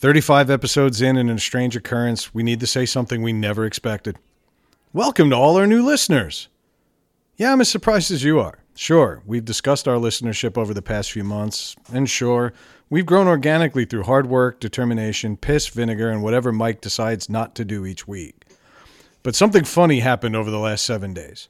35 episodes in and in a strange occurrence, we need to say something we never expected. Welcome to all our new listeners. Yeah, I'm as surprised as you are. Sure, we've discussed our listenership over the past few months, and sure, we've grown organically through hard work, determination, piss, vinegar, and whatever Mike decides not to do each week. But something funny happened over the last seven days.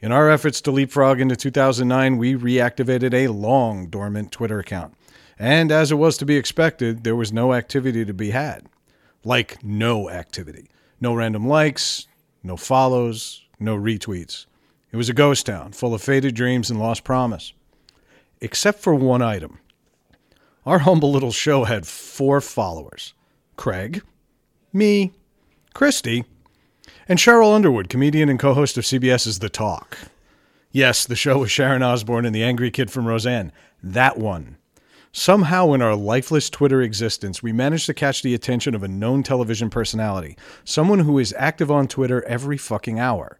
In our efforts to leapfrog into 2009, we reactivated a long dormant Twitter account. And as it was to be expected, there was no activity to be had. Like, no activity. No random likes, no follows, no retweets. It was a ghost town full of faded dreams and lost promise. Except for one item. Our humble little show had four followers Craig, me, Christy, and Sheryl Underwood, comedian and co host of CBS's The Talk. Yes, the show with Sharon Osbourne and the angry kid from Roseanne. That one. Somehow, in our lifeless Twitter existence, we managed to catch the attention of a known television personality, someone who is active on Twitter every fucking hour.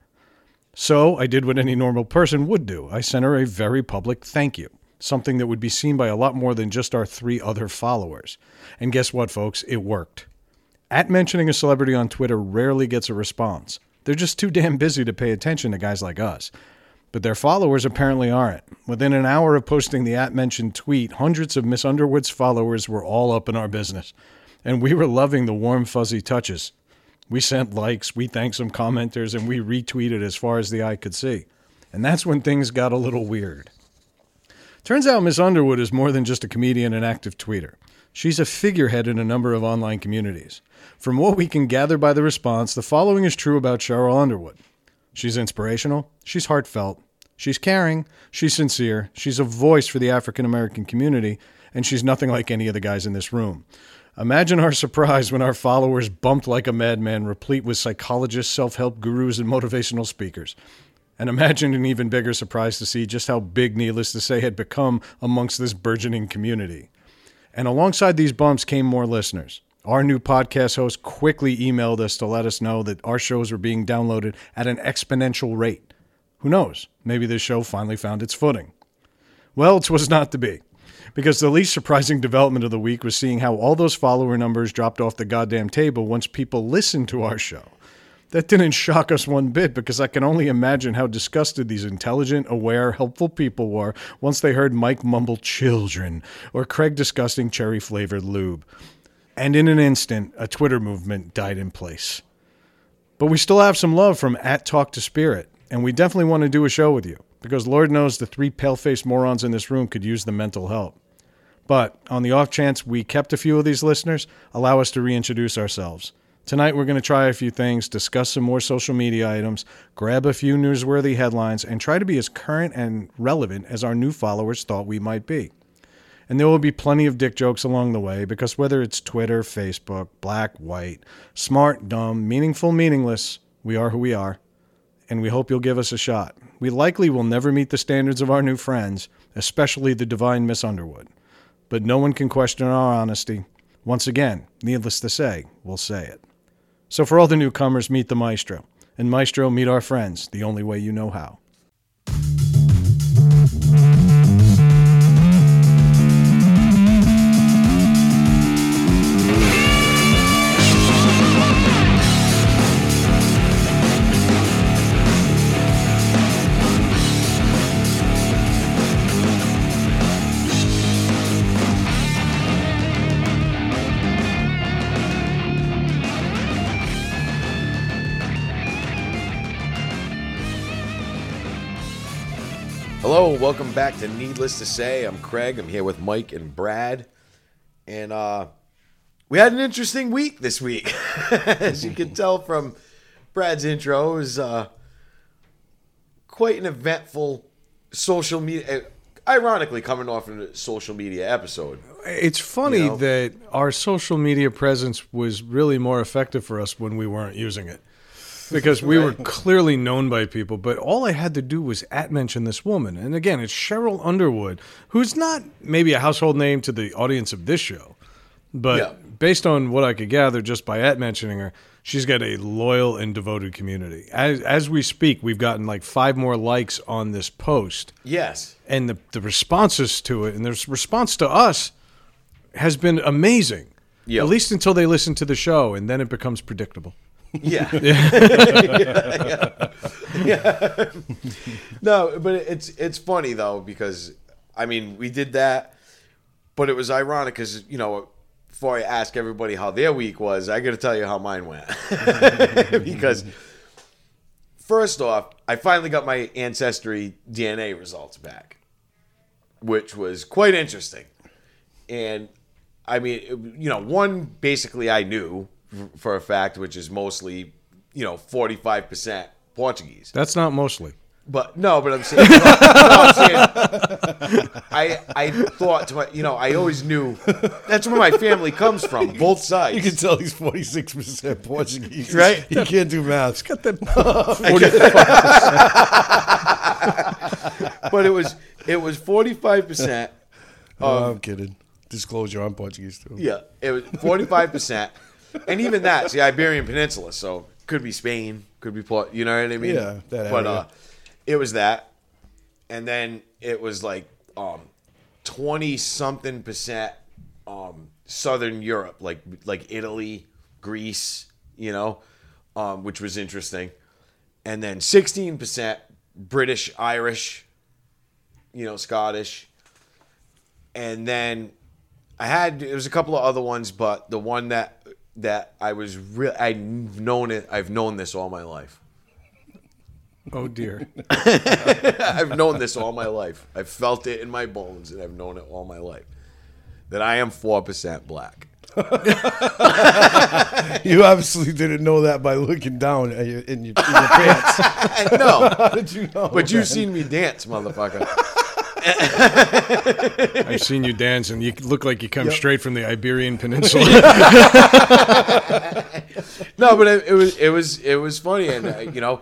So I did what any normal person would do I sent her a very public thank you, something that would be seen by a lot more than just our three other followers. And guess what, folks? It worked. At mentioning a celebrity on Twitter rarely gets a response. They're just too damn busy to pay attention to guys like us. But their followers apparently aren't. Within an hour of posting the at mentioned tweet, hundreds of Miss Underwood's followers were all up in our business. And we were loving the warm, fuzzy touches. We sent likes, we thanked some commenters, and we retweeted as far as the eye could see. And that's when things got a little weird. Turns out Miss Underwood is more than just a comedian and active tweeter. She's a figurehead in a number of online communities. From what we can gather by the response, the following is true about Sheryl Underwood. She's inspirational, she's heartfelt, she's caring, she's sincere, she's a voice for the African American community, and she's nothing like any of the guys in this room. Imagine our surprise when our followers bumped like a madman, replete with psychologists, self help gurus, and motivational speakers. And imagine an even bigger surprise to see just how big, needless to say, had become amongst this burgeoning community. And alongside these bumps came more listeners. Our new podcast host quickly emailed us to let us know that our shows were being downloaded at an exponential rate. Who knows? Maybe this show finally found its footing. Well, it was not to be. Because the least surprising development of the week was seeing how all those follower numbers dropped off the goddamn table once people listened to our show. That didn't shock us one bit because I can only imagine how disgusted these intelligent, aware, helpful people were once they heard Mike mumble children or Craig disgusting cherry flavored lube. And in an instant, a Twitter movement died in place. But we still have some love from at Talk to Spirit, and we definitely want to do a show with you because Lord knows the three pale faced morons in this room could use the mental help. But on the off chance we kept a few of these listeners, allow us to reintroduce ourselves. Tonight, we're going to try a few things, discuss some more social media items, grab a few newsworthy headlines, and try to be as current and relevant as our new followers thought we might be. And there will be plenty of dick jokes along the way because whether it's Twitter, Facebook, black, white, smart, dumb, meaningful, meaningless, we are who we are. And we hope you'll give us a shot. We likely will never meet the standards of our new friends, especially the divine Miss Underwood. But no one can question our honesty. Once again, needless to say, we'll say it. So for all the newcomers, meet the maestro. And maestro, meet our friends, the only way you know how. Hello, welcome back to Needless to Say. I'm Craig. I'm here with Mike and Brad. And uh we had an interesting week this week. As you can tell from Brad's intro, it was uh quite an eventful social media ironically coming off of a social media episode. It's funny You know? that our social media presence was really more effective for us when we weren't using it. Because we were clearly known by people, but all I had to do was at mention this woman. And again, it's Sheryl Underwood, who's not maybe a household name to the audience of this show, but Yeah. based on what I could gather just by at mentioning her, she's got a loyal and devoted community. As, as we speak, we've gotten like five more likes on this post Yes. and the, the responses to it and the response to us has been amazing. Yeah. At least until they listen to the show, and then it becomes predictable. Yeah. yeah. yeah. no, but it's it's funny though because I mean we did that, but it was ironic because you know before I ask everybody how their week was, I got to tell you how mine went because first off, I finally got my ancestry DNA results back, which was quite interesting, and I mean you know one basically I knew for a fact, which is mostly you know forty five percent Portuguese. That's not mostly. But no, but I'm saying, no, I'm saying I I thought to my you know I always knew that's where my family comes from, both sides. You can tell he's forty six percent Portuguese, Right? He can't do math. Got that but it was it was forty five percent. Oh, I'm kidding. Disclosure, I'm Portuguese too. Yeah, it was forty five percent, and even that's the Iberian Peninsula, so could be Spain, could be Port. You know what I mean? Yeah, that But area. uh, it was that, and then it was like um twenty something percent um Southern Europe, like like Italy, Greece, you know, um, which was interesting, and then sixteen percent British, Irish, you know, Scottish, and then I had there was a couple of other ones, but the one that that I was real I've known it I've known this all my life. Oh dear. I've known this all my life. I've felt it in my bones, and I've known it all my life. That I am four percent black. You obviously didn't know that by looking down at your, in, your, in your pants. I know, How did you know? but you've seen me dance, motherfucker. I've seen you dance, and you look like you come straight from the Iberian Peninsula. No, but it, it was it was it was funny, and uh, you know,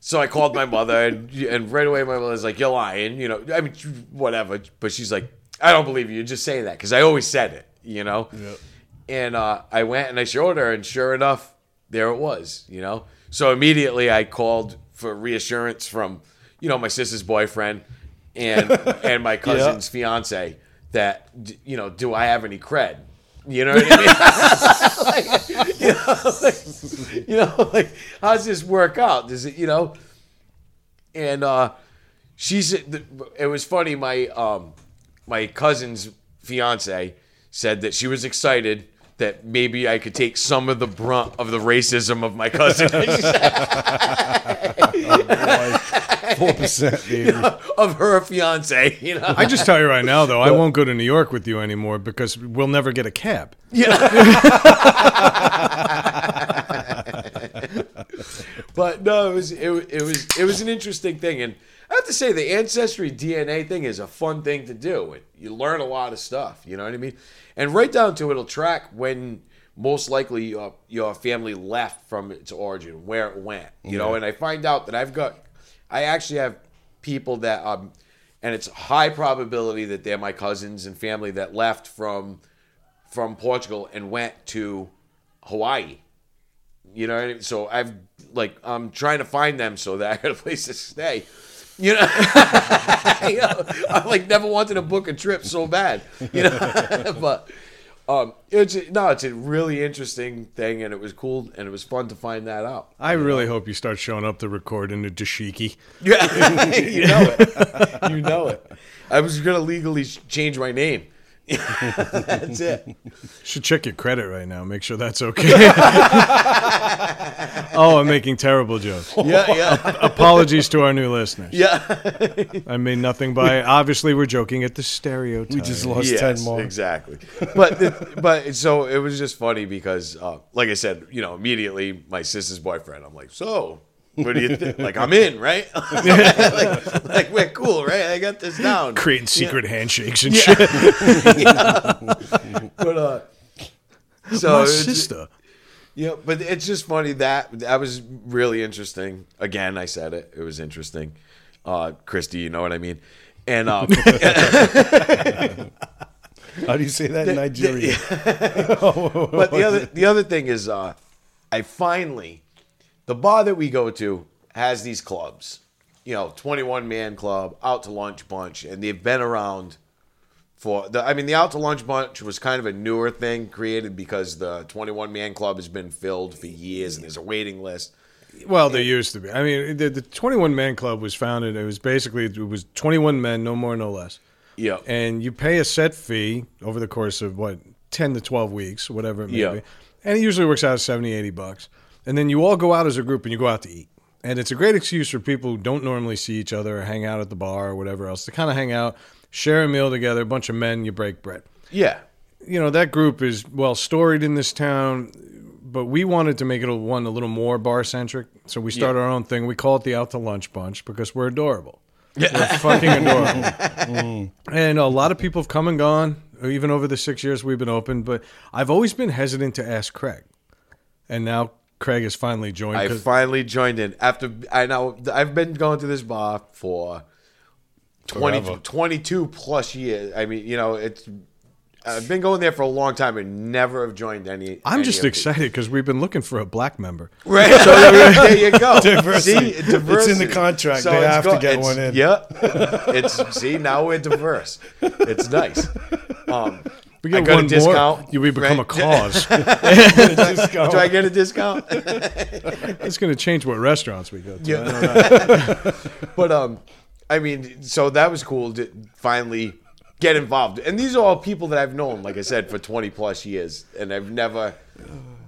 so I called my mother, and, and right away my mother's like, "You're lying," you know. I mean, whatever, but she's like, "I don't believe you. You Just say that," because I always said it, you know. And uh, I went and I showed her, and sure enough, there it was, you know. So immediately I called for reassurance from, you know, my sister's boyfriend and and my cousin's fiance that you know, do I have any cred? You know what I mean? like, you know, like, you know, like how does this work out? Does it, you know? And uh, she said it was funny. My um, my cousin's fiance said that she was excited that maybe I could take some of the brunt of the racism of my cousin. She said, four percent, baby. of her fiance, you know. I just tell you right now, though, I won't go to New York with you anymore because we'll never get a cab. Yeah. But no, it was it, it was it was an interesting thing, and I have to say the ancestry DNA thing is a fun thing to do. It, you learn a lot of stuff. You know what I mean? And right down to it'll track when most likely your your family left from its origin, where it went. You know, and I find out that I've got, I actually have people that um, and it's high probability that they're my cousins and family that left from from Portugal and went to Hawaii. You know, what I mean? so I've like I'm trying to find them so that I got a place to stay. You know, You know, I like never wanted to book a trip so bad. You know, but um, it's no, it's a really interesting thing, and it was cool, and it was fun to find that out. I really hope you start showing up to record in a dashiki. Yeah, you know it. You know it. I was gonna legally change my name. That's it. Should check your credit right now. Make sure that's okay. oh, I'm making terrible jokes. Yeah, yeah, Apologies to our new listeners. yeah. I mean nothing by. Obviously, we're joking at the stereotype. We just lost ten more. Exactly. But the, but so it was just funny because, uh, like I said, you know, immediately my sister's boyfriend. I'm like, so what do you think? Like I'm in, right? like, like we're cool, right? I got this down. creating secret handshakes and shit. But uh, so My sister. Yeah, but it's just funny that that was really interesting. Again, I said it; it was interesting. Uh, Christy, you know what I mean? And um, How do you say that in Nigeria? but the other the other thing is, uh, I finally the bar that we go to has these clubs, you know, twenty one man club, out to lunch bunch, and they've been around for the. I mean, the out to lunch bunch was kind of a newer thing created because the 21 man club has been filled for years and there's a waiting list. Well, there used to be. I mean, the, the 21 Man Club was founded. It was basically it was 21 men, no more, no less. Yeah. And you pay a set fee over the course of what 10 to 12 weeks, whatever it may Yeah. be. And it usually works out at 70, 80 bucks. And then you all go out as a group and you go out to eat. And it's a great excuse for people who don't normally see each other or hang out at the bar or whatever else to kind of hang out, share a meal together, a bunch of men, you break bread. Yeah. you know that group is well storied in this town but we wanted to make it a, one a little more bar centric so we started our own thing. We call it the out to lunch bunch because we're adorable. We're fucking adorable. Mm. And a lot of people have come and gone even over the six years we've been open but i've always been hesitant to ask craig. And now craig has finally joined I 'cause- finally joined in after I know I've been going to this bar for 20, Forever. 22 plus years. I mean, you know, it's I've been going there for a long time and never have joined any. i'm any just of excited because we've been looking for a black member Right. So there you go. Diversity. See, It's in the contract. They it's have to get one in. Yep. It's see now we're diverse. It's nice. Um, we I get got a one discount, more you we become a right? cause Discount. do I get a discount? it's going to change what restaurants we go to Yeah. but um, I mean, so that was cool to finally get involved. And these are all people that I've known, like I said, for twenty plus years, and I've never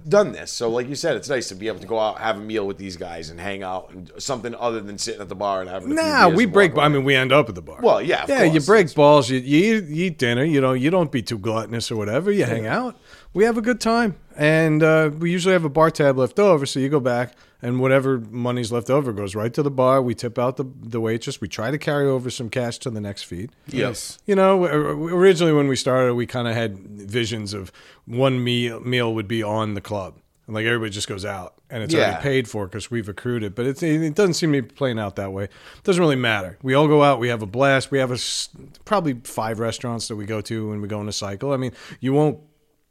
done this. So, like you said, it's nice to be able to go out, have a meal with these guys, and hang out, and something other than sitting at the bar and having. Nah, we break. I mean, we end up at the bar. Well, yeah, of yeah. You course. break balls. You, you, eat, you eat dinner. You know, you don't be too gluttonous or whatever. You hang out. We have a good time, and uh, we usually have a bar tab left over. So you go back, and whatever money's left over goes right to the bar. We tip out the the waitress. We try to carry over some cash to the next feed. Yes. You know, uh, originally when we started, we kind of had visions of one meal meal would be on the club, and like everybody just goes out, and it's Yeah. already paid for because we've accrued it. But it's, it doesn't seem to be playing out that way. It doesn't really matter. We all go out, we have a blast. We have a probably five restaurants that we go to when we go in a cycle. I mean, you won't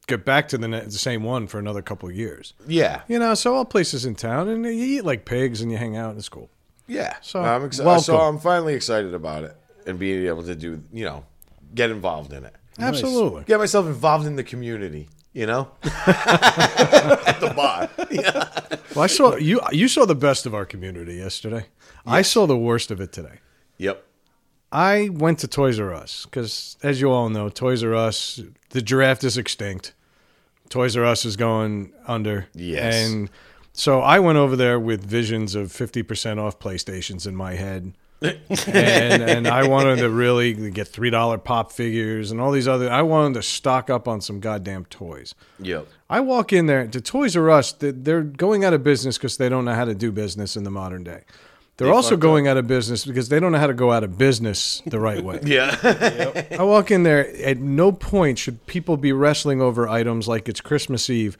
get back to the, ne- the same one for another couple of years. Yeah, You know, so all places in town, and you eat like pigs, and you hang out. and It's cool. yeah. So, I'm excited. So I'm finally excited about it and being able to do, you know, get involved in it, Absolutely. get myself involved in the community. You know, at the bar. Yeah. Well, I saw you. You saw the best of our community yesterday. I saw the worst of it today. Yep. I went to Toys R Us because, as you all know, Toys R Us, the giraffe is extinct. Toys R Us is going under. Yes. And so I went over there with visions of 50% off PlayStations in my head. and, and I wanted to really get $3 pop figures and all these other. I wanted to stock up on some goddamn toys. Yep. I walk in there to Toys R Us. they- They're going out of business because they don't know how to do business in the modern day. They're also fucked going out of business because they don't know how to go out of business the right way. Yeah. I walk in there. At no point should people be wrestling over items like it's Christmas Eve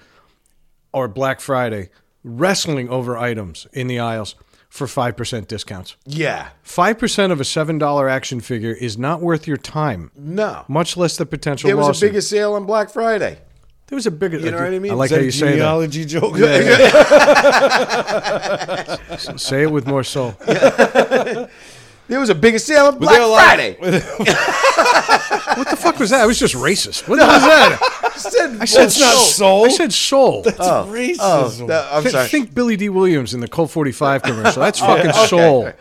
or Black Friday, wrestling over items in the aisles for five percent discounts. yeah. Five percent of a seven dollar action figure is not worth your time, No. much less the potential It was lawsuit. a bigger sale on Black Friday. There was a bigger. You know what I mean? I like Is how you say that. genealogy joke? Say it with more soul. There was a bigger sale on there Black a lot- Friday. What the fuck was that? I was just racist. What the hell was that? I said, I said That's not soul. I said soul. oh, racism. oh, that- I'm Th- sorry. Think Billy Dee Williams in the Colt 45 commercial. That's fucking soul.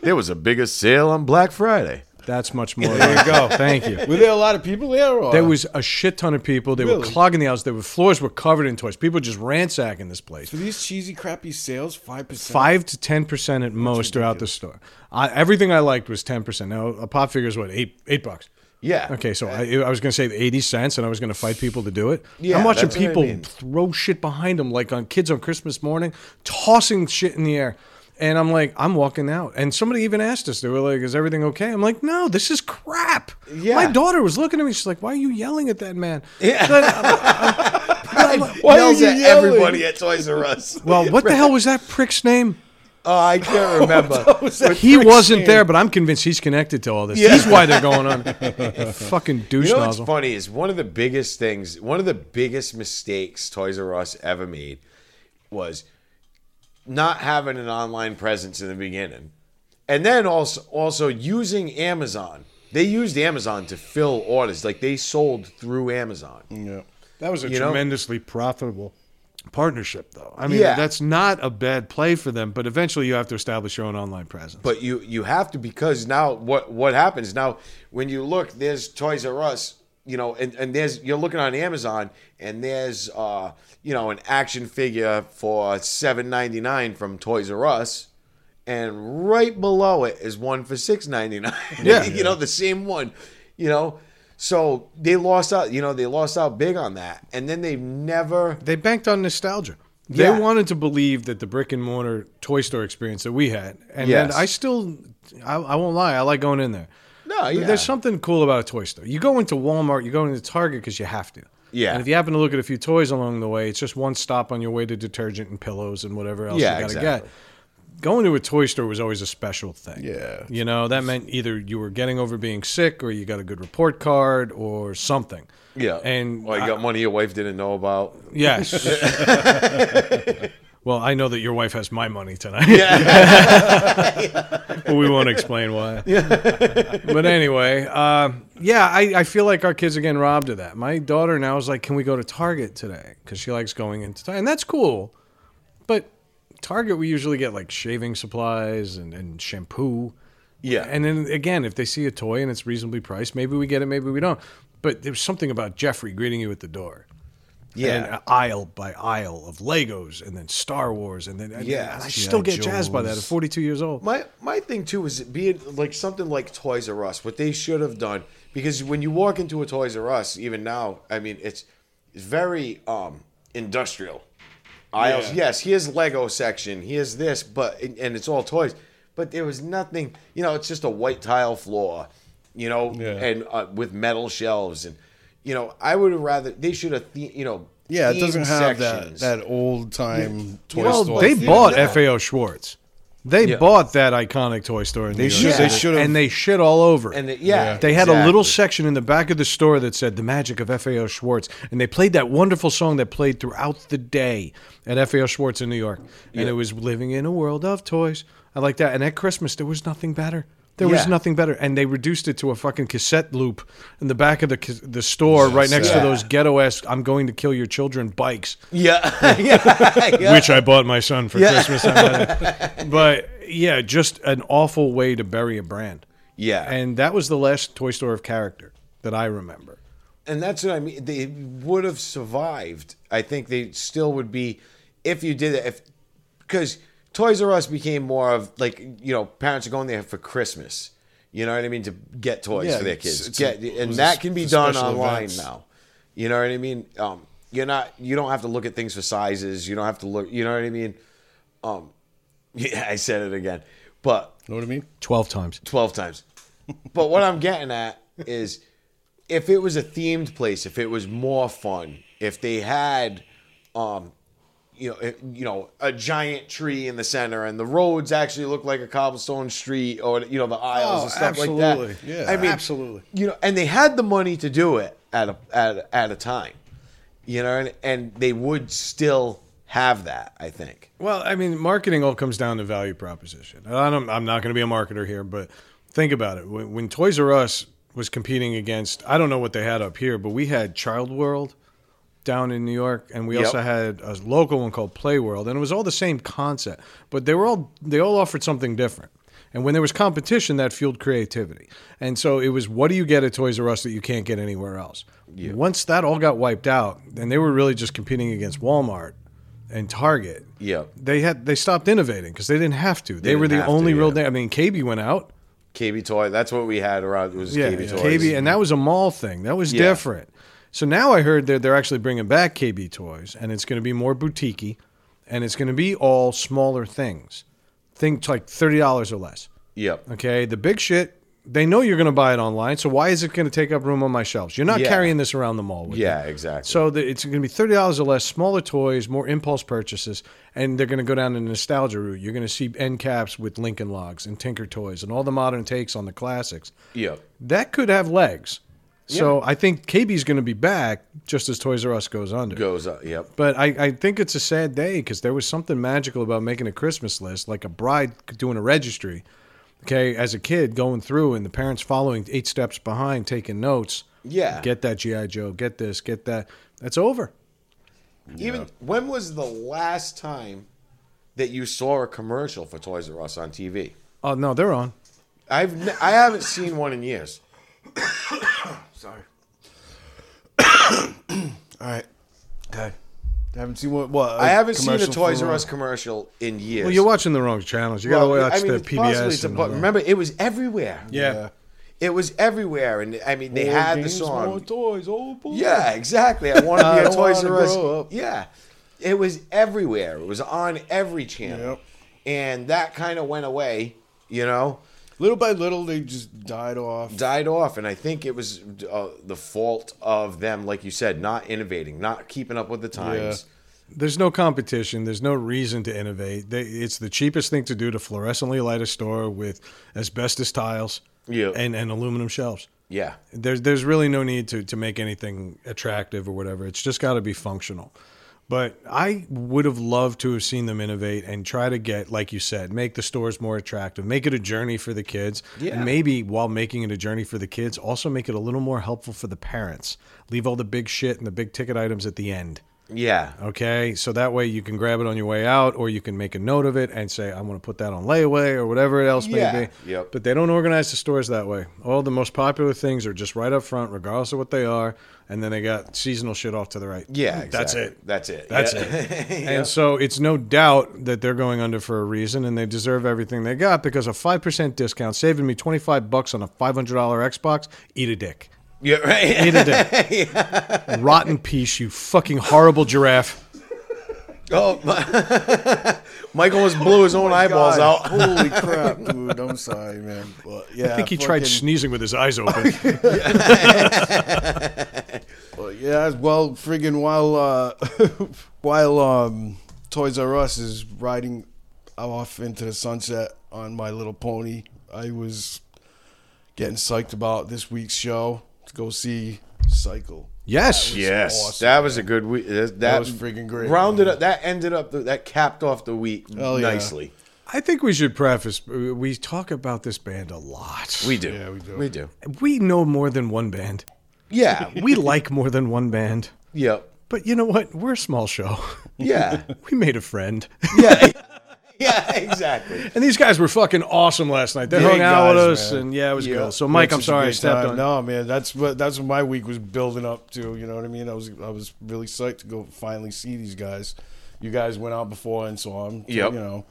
There was a bigger sale on Black Friday. That's much more. There you go. Thank you. Were there a lot of people there? Or? There was a shit ton of people. They were clogging the house. The were floors were covered in toys. People just ransacking this place. For these cheesy, crappy sales, five percent. Five to ten percent at most throughout the store. I, everything I liked was ten percent. Now a pop figure is what eight eight bucks. Yeah. Okay, so I, I was going to say eighty cents, and I was going to fight people to do it. Yeah, I'm watching that's what I people mean. throw shit behind them, like on kids on Christmas morning, tossing shit in the air. And I'm like, I'm walking out. And somebody even asked us, they were like, Is everything okay? I'm like, No, this is crap. Yeah. My daughter was looking at me. She's like, Why are you yelling at that man? Yeah. But I'm- I'm- Why Yells are you at yelling? everybody at Toys R Us. well, what the hell was that prick's name? Oh, I can't remember. He wasn't there, but I'm convinced he's connected to all this. He's why they're going on. Fucking douche You know what's nozzle. funny is one of the biggest things, one of the biggest mistakes Toys R Us ever made was not having an online presence in the beginning, and then also also using Amazon they used Amazon to fill orders. Like they sold through Amazon. Yeah. That was a You know? tremendously profitable partnership, though. I mean, Yeah. that's not a bad play for them, but eventually you have to establish your own online presence. But you you have to because now what what happens now when you look there's Toys R Us you know and, and there's you're looking on Amazon and there's uh you know an action figure for seven ninety nine from Toys R Us and right below it is one for six ninety nine Yeah. you know the same one you know so they lost out you know they lost out big on that and then they've never they banked on nostalgia. They Yeah. wanted to believe that the brick and mortar toy store experience that we had, and Yes. I still, I, I won't lie, I like going in there. No yeah There's something cool about a toy store. You go into Walmart, you go into Target because you have to. Yeah. And if you happen to look at a few toys along the way, it's just one stop on your way to detergent and pillows and whatever else Yeah, you got to exactly. get. Going to a toy store was always a special thing. Yeah. You know, that meant either you were getting over being sick or you got a good report card or something. yeah And well you got money your wife didn't know about Yes. well, I know that your wife has my money tonight. but we won't explain why. Yeah. but anyway, uh, yeah, I, I feel like our kids are getting robbed of that. My daughter now is like, "Can we go to Target today?" Because she likes going into Target, and that's cool. But Target, we usually get like shaving supplies and, and shampoo. yeah And then again, if they see a toy and it's reasonably priced, maybe we get it, maybe we don't. But there's something about Geoffrey greeting you at the door yeah and aisle by aisle of Legos and then Star Wars and then and Yeah. I still G.I. get jazzed by that at 42 years old. My my thing too is being like something like Toys R Us. What they should have done because when you walk into a Toys R Us, even now, I mean it's it's very um industrial. Aisles, Yeah. yes, here's Lego section, here's this, but and it's all toys. But there was nothing, you know. It's just a white tile floor, you know, Yeah. and uh, with metal shelves, and you know, I would have rather they should have, the, you know, Yeah, it doesn't have that sections. that old time toy well, store. they bought Yeah. FAO Schwarz. They Yeah. bought that iconic toy store. In They New should- York they should've- and they shit all over. and it- yeah, They had a little section in the back of the store that said the magic of FAO Schwarz, and they played that wonderful song that played throughout the day at FAO Schwarz in New York, and Yeah. it was "Living in a World of Toys." I like that. And at Christmas, there was nothing better. There was nothing better, and they reduced it to a fucking cassette loop in the back of the the store, right next to those ghetto ass "I'm going to kill your children" bikes yeah, yeah, yeah. which I bought my son for Yeah. Christmas. But yeah, just an awful way to bury a brand. yeah, And that was the last toy store of character that I remember. And that's what I mean. They would have survived. I think they still would be if you did it. If because Toys R Us became more of like you know parents are going there for Christmas. You know what I mean to get toys Yeah, for their kids. it's get a- and that can be done online events. now. You know what I mean? Um, you're not. You don't have to look at things for sizes. You don't have to look. You know what I mean? Um, yeah, I said it again. But you know what I mean? 12 times. 12 times. But what I'm getting at is if it was a themed place, if it was more fun, if they had um you know, you know, a giant tree in the center, and the roads actually look like a cobblestone street, or you know, the aisles Oh, and stuff like that. Yeah, I mean, absolutely. You know, and they had the money to do it at a at, at a time, you know, and, and they would still have that. I think. Well, I mean, marketing all comes down to value proposition. I don't, I'm not going to be a marketer here, but think about it. When, when Toys R Us was competing against, I don't know what they had up here, but we had Child World down in New York, and we Yep. also had a local one called Play World, and it was all the same concept, but they were all they all offered something different. And when there was competition, that fueled creativity. And so it was, what do you get at Toys R Us that you can't get anywhere else? Once that all got wiped out, and they were really just competing against Walmart and Target Yeah. they had they stopped innovating because they didn't have to. They, didn't were the have to, only real. yeah. I mean, KB went out. KB toy. That's what we had around. It was Yeah, KB toys. KB, and that was a mall thing. That was Yeah. different. So now I heard that they're actually bringing back KB toys, and it's going to be more boutiquey, and it's going to be all smaller things, things like thirty dollars or less. Yep. Okay, the big shit. They know you're going to buy it online, so why is it going to take up room on my shelves? You're not Yeah. carrying this around the mall with you. Yeah. Exactly. So the, it's going to be thirty dollars or less, smaller toys, more impulse purchases, and they're going to go down the nostalgia route. You're going to see end caps with Lincoln Logs and Tinker Toys and all the modern takes on the classics. Yep. That could have legs. So I think KB's going to be back just as Toys R Us goes under. Goes up. Yep. But I, I think it's a sad day because there was something magical about making a Christmas list, like a bride doing a registry, Okay, as a kid going through and the parents following eight steps behind, taking notes. Yeah. Get that GI Joe. Get this. Get that. That's over. Even when was the last time that you saw a commercial for Toys R Us on TV? Oh no, they're on. I've ne- I haven't seen one in years. Sorry. All right. Okay. I haven't seen what? What? I haven't seen a Toys for, R Us commercial in years. Well, you're watching the wrong channels. You gotta Well, watch I mean, the it's possibly PBS. to- and but that. remember, it was everywhere. yeah. It was everywhere, and I mean, they More had the games, More song. toys. Oh boy. Yeah, exactly. I want to I be a don't Toys wanna R Us. up. Yeah, it was everywhere. It was on every channel, Yep. and that kind of went away. You know, Little by little, they just died off. died off, and I think it was uh, the fault of them, like you said, not innovating, not keeping up with the times. There's no competition. There's no reason to innovate. They, it's the cheapest thing to do to fluorescently light a store with asbestos tiles Yeah. and, and aluminum shelves. Yeah, There's there's really no need to to make anything attractive or whatever. It's just got to be functional. But I would have loved to have seen them innovate and try to get, like you said, make the stores more attractive, make it a journey for the kids, Yeah. and maybe while making it a journey for the kids, also make it a little more helpful for the parents. Leave all the big shit and the big ticket items at the end. Yeah, Okay, so that way you can grab it on your way out, or you can make a note of it and say, "I want to put that on layaway" or whatever else may Yeah, be. yep. But they don't organize the stores that way. All the most popular things are just right up front, regardless of what they are, and then they got seasonal shit off to the right. yeah. that's it. That's it. That's Yeah. it. Yeah. And so it's no doubt that they're going under for a reason, and they deserve everything they got because a five percent discount saving me twenty five bucks on a five hundred dollar Xbox. Eat a dick. Yeah, right. Eat a dick. Rotten piece, you fucking horrible giraffe. Oh, my- Mike almost blew his own eyeballs God, out. Holy crap, dude! I'm sorry, man. But yeah, I think he tried sneezing with his eyes open. But yeah, well, friggin' while uh, while um, Toys R Us is riding off into the sunset on my little pony, I was getting psyched about this week's show to go see Cycle. yes. Yes, awesome, that was a good week. That, that was freaking great, Rounded man. up. That ended up. The, that capped off the week Hell yeah. nicely. I think we should preface we talk about this band a lot. We do. Yeah, we do. We do. we know more than one band. Yeah. We like more than one band. yep. But you know what? We're a small show. Yeah. We made a friend. Yeah. yeah. Exactly. And these guys were fucking awesome last night. They Great hung out with us man. and yeah, it was Yeah. good. So Mike, Had I'm sorry I great stepped time. on No, man, that's what that's what my week was building up to. You know what I mean? I was I was really psyched to go finally see these guys. You guys went out before and saw them. Yeah, You know,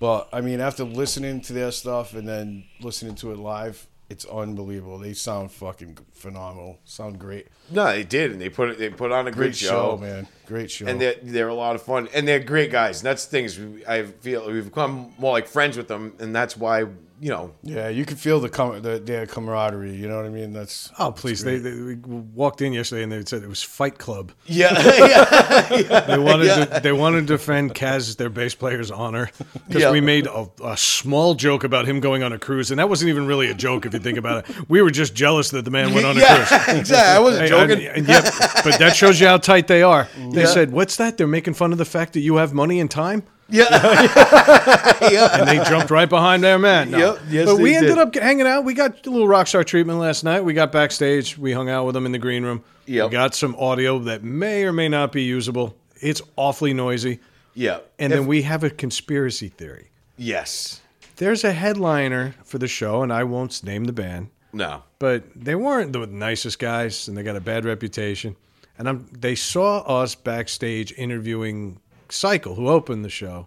but I mean, after listening to their stuff and then listening to it live, it's unbelievable. They sound fucking phenomenal. Sound great. No, they did, and they put it. They put on a great, Great show, man. Great show. And they're, they're a lot of fun, and they're great guys. And that's the I feel we've become more like friends with them, and that's why you know. yeah, you can feel the com- the their camaraderie. You know what I mean? That's Oh, please. They, they we walked in yesterday and they said it was Fight Club. Yeah, yeah, They wanted to they wanted to defend Kaz, their bass player's honor, because Yeah. we made a, a small joke about him going on a cruise, and that wasn't even really a joke if you think about it. We were just jealous that the man went on a cruise. yeah, exactly. I wasn't Hey, joking. and- and yep, but that shows you how tight they are. They Yeah. said, "What's that?" They're making fun of the fact that you have money and time, yeah, yeah. and they jumped right behind their man. No. Yep, yes, but we ended did. up hanging out. We got a little rock star treatment last night. We got backstage. We hung out with them in the green room. Yep. We got some audio that may or may not be usable. It's awfully noisy. yeah. And If- then we have a conspiracy theory. yes, There's a headliner for the show, and I won't name the band, no, but they weren't the nicest guys, and they got a bad reputation. And I'm, they saw us backstage interviewing Cycle, who opened the show,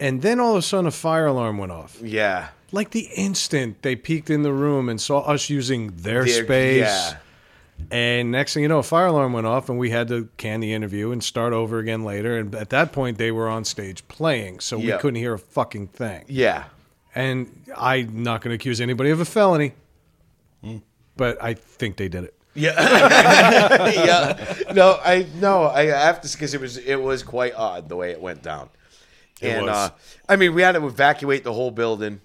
and then all of a sudden a fire alarm went off. yeah, Like the instant they peeked in the room and saw us using their space. yeah. And next thing you know, a fire alarm went off, and we had to can the interview and start over again later. And at that point, they were on stage playing, so we couldn't hear a fucking thing. yeah. And I'm not going to accuse anybody of a felony, hmm. but I think they did it. Yeah, yeah. No, I no, I have to because it was it was quite odd the way it went down. and was. uh I mean, we had to evacuate the whole building.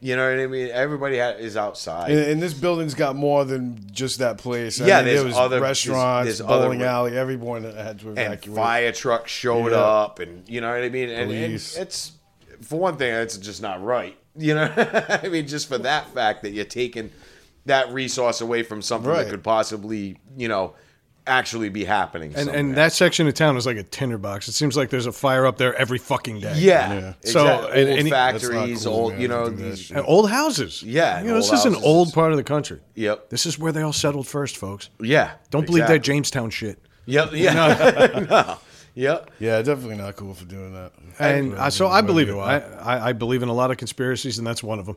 You know what I mean? Everybody had, is outside. And, and this building's got more than just that place. I Yeah, mean, there's there was other- restaurants, there's- there's bowling re- alley. Everyone that had to evacuate. and evacuate. fire trucks showed Yeah. up, and you know what I mean. And, and it's for one thing, it's just not right. You know, I mean, just for that fact that you're taking that resource away from something Right. that could possibly, you know, actually be happening. And, somewhere. and that section of town is like a tinderbox. It seems like there's a fire up there every fucking day. yeah, Yeah. So, exactly. and- old and- factories, cool, old, man, you know, to do that these. Old houses. Yeah, You know, this is an old part of the country. yep, This is where they all settled first, folks. yeah. Don't believe that. Jamestown shit. Yep, yeah, no. yep. Yeah, definitely not cool for doing that. And uh, so I believe it. I, I believe in a lot of conspiracies, and that's one of them.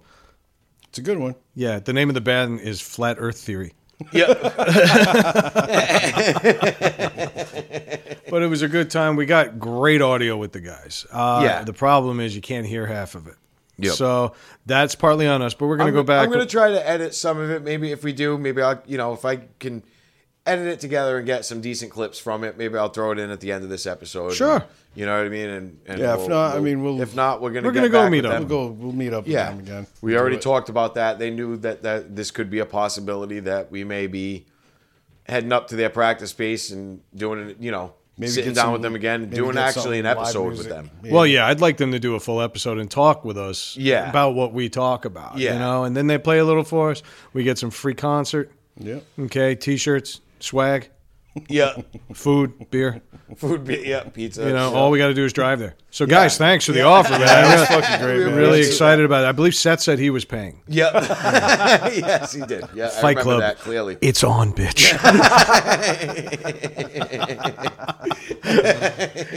It's a good one. Yeah, the name of the band is Flat Earth Theory. Yep. But it was a good time. We got great audio with the guys. Uh, Yeah. The problem is you can't hear half of it. Yep. So that's partly on us, but we're going to go back. I'm going to try to edit some of it. Maybe if we do, maybe I'll, you know, if I can edit it together and get some decent clips from it, maybe I'll throw it in at the end of this episode. Sure. You know what I mean? And, and Yeah, if not, I mean, we'll- if not, we're going to We're gonna go meet up. We'll go. We'll meet up Yeah, with them again. we Do already talked about that. They knew that, that this could be a possibility that we may be heading up to their practice space and doing it. You know, Maybe sitting down some- with them again, doing actually an episode with them. Yeah. Well, yeah, I'd like them to do a full episode and talk with us Yeah. about what we talk about. Yeah. You know, and then they play a little for us. We get some free concert. Yeah. Okay, t shirts, swag, Yeah, food, beer. food, be- yeah, pizza. You know, yeah. all we got to do is drive there. So, guys, thanks for the offer, man. That's I'm fucking great, really, man. really excited about it. I believe Seth said he was paying. Yep. yes, he did. Yeah, I Fight remember Club. that clearly. It's on, bitch.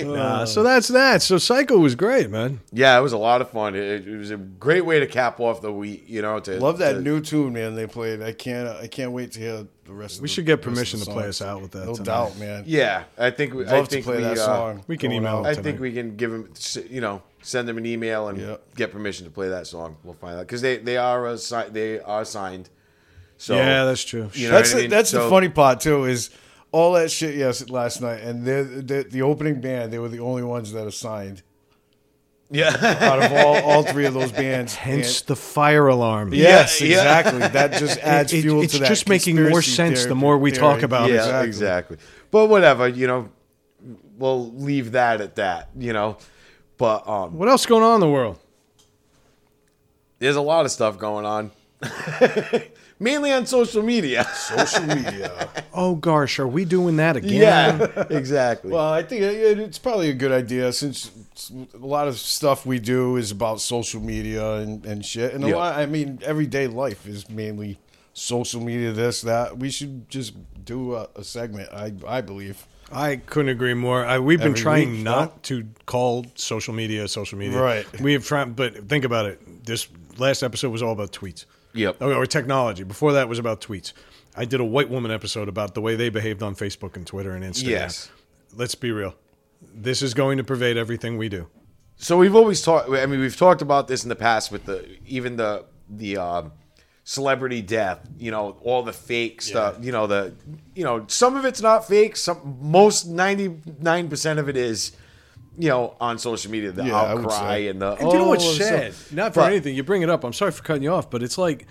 Nah, so that's that. So Psycho was great, man. Yeah, it was a lot of fun. It, it was a great way to cap off the week. You know, to Love that to- new tune, man. They played. I can't. I can't wait to hear the rest. of We the- should get the rest permission to play us out with that No tonight. doubt, man. Yeah, I think we. Love I to think play we, that uh, song. we can email I think we can give him, you know, send them an email and Yeah. get permission to play that song. We'll find out because they they are a, they are signed. So yeah, that's true. you know That's what I the, mean? that's the funny part too. Is all that shit yes last night, and they're, they the opening band. They were the only ones that are signed Yeah, out of all, all three of those bands. Hence And- the fire alarm. yes, Yeah, yeah. exactly. That just adds It- it- fuel it's to that. just making more conspiracy sense the more we talk theory. about it. yeah, exactly. exactly. But whatever, you know, we'll leave that at that. You know, but um, What else going on in the world? there's a lot of stuff going on, mainly on social media. Social media. Oh gosh, are we doing that again? Yeah, exactly. Well, I think it's probably a good idea since a lot of stuff we do is about social media and, and shit. And a Yeah. lot, I mean, everyday life is mainly social media, this, that. We should just do a, a segment, I, I believe. I couldn't agree more. I, we've been Every trying week, not no? to call social media social media. Right. We have tried, but think about it. This last episode was all about tweets. Yep. Or, or technology. Before that was about tweets. I did a white woman episode about the way they behaved on Facebook and Twitter and Instagram. Yes. Let's be real. This is going to pervade everything we do. So we've always talked. I mean, we've talked about this in the past with the even the the um, celebrity death. You know, all the fake stuff. You know, the you know some of it's not fake. Some most ninety nine percent of it is. You know, on social media, the Yeah, outcry and the. And do you know what's oh, so- sad? Not for But- anything. You bring it up. I'm sorry for cutting you off, but it's like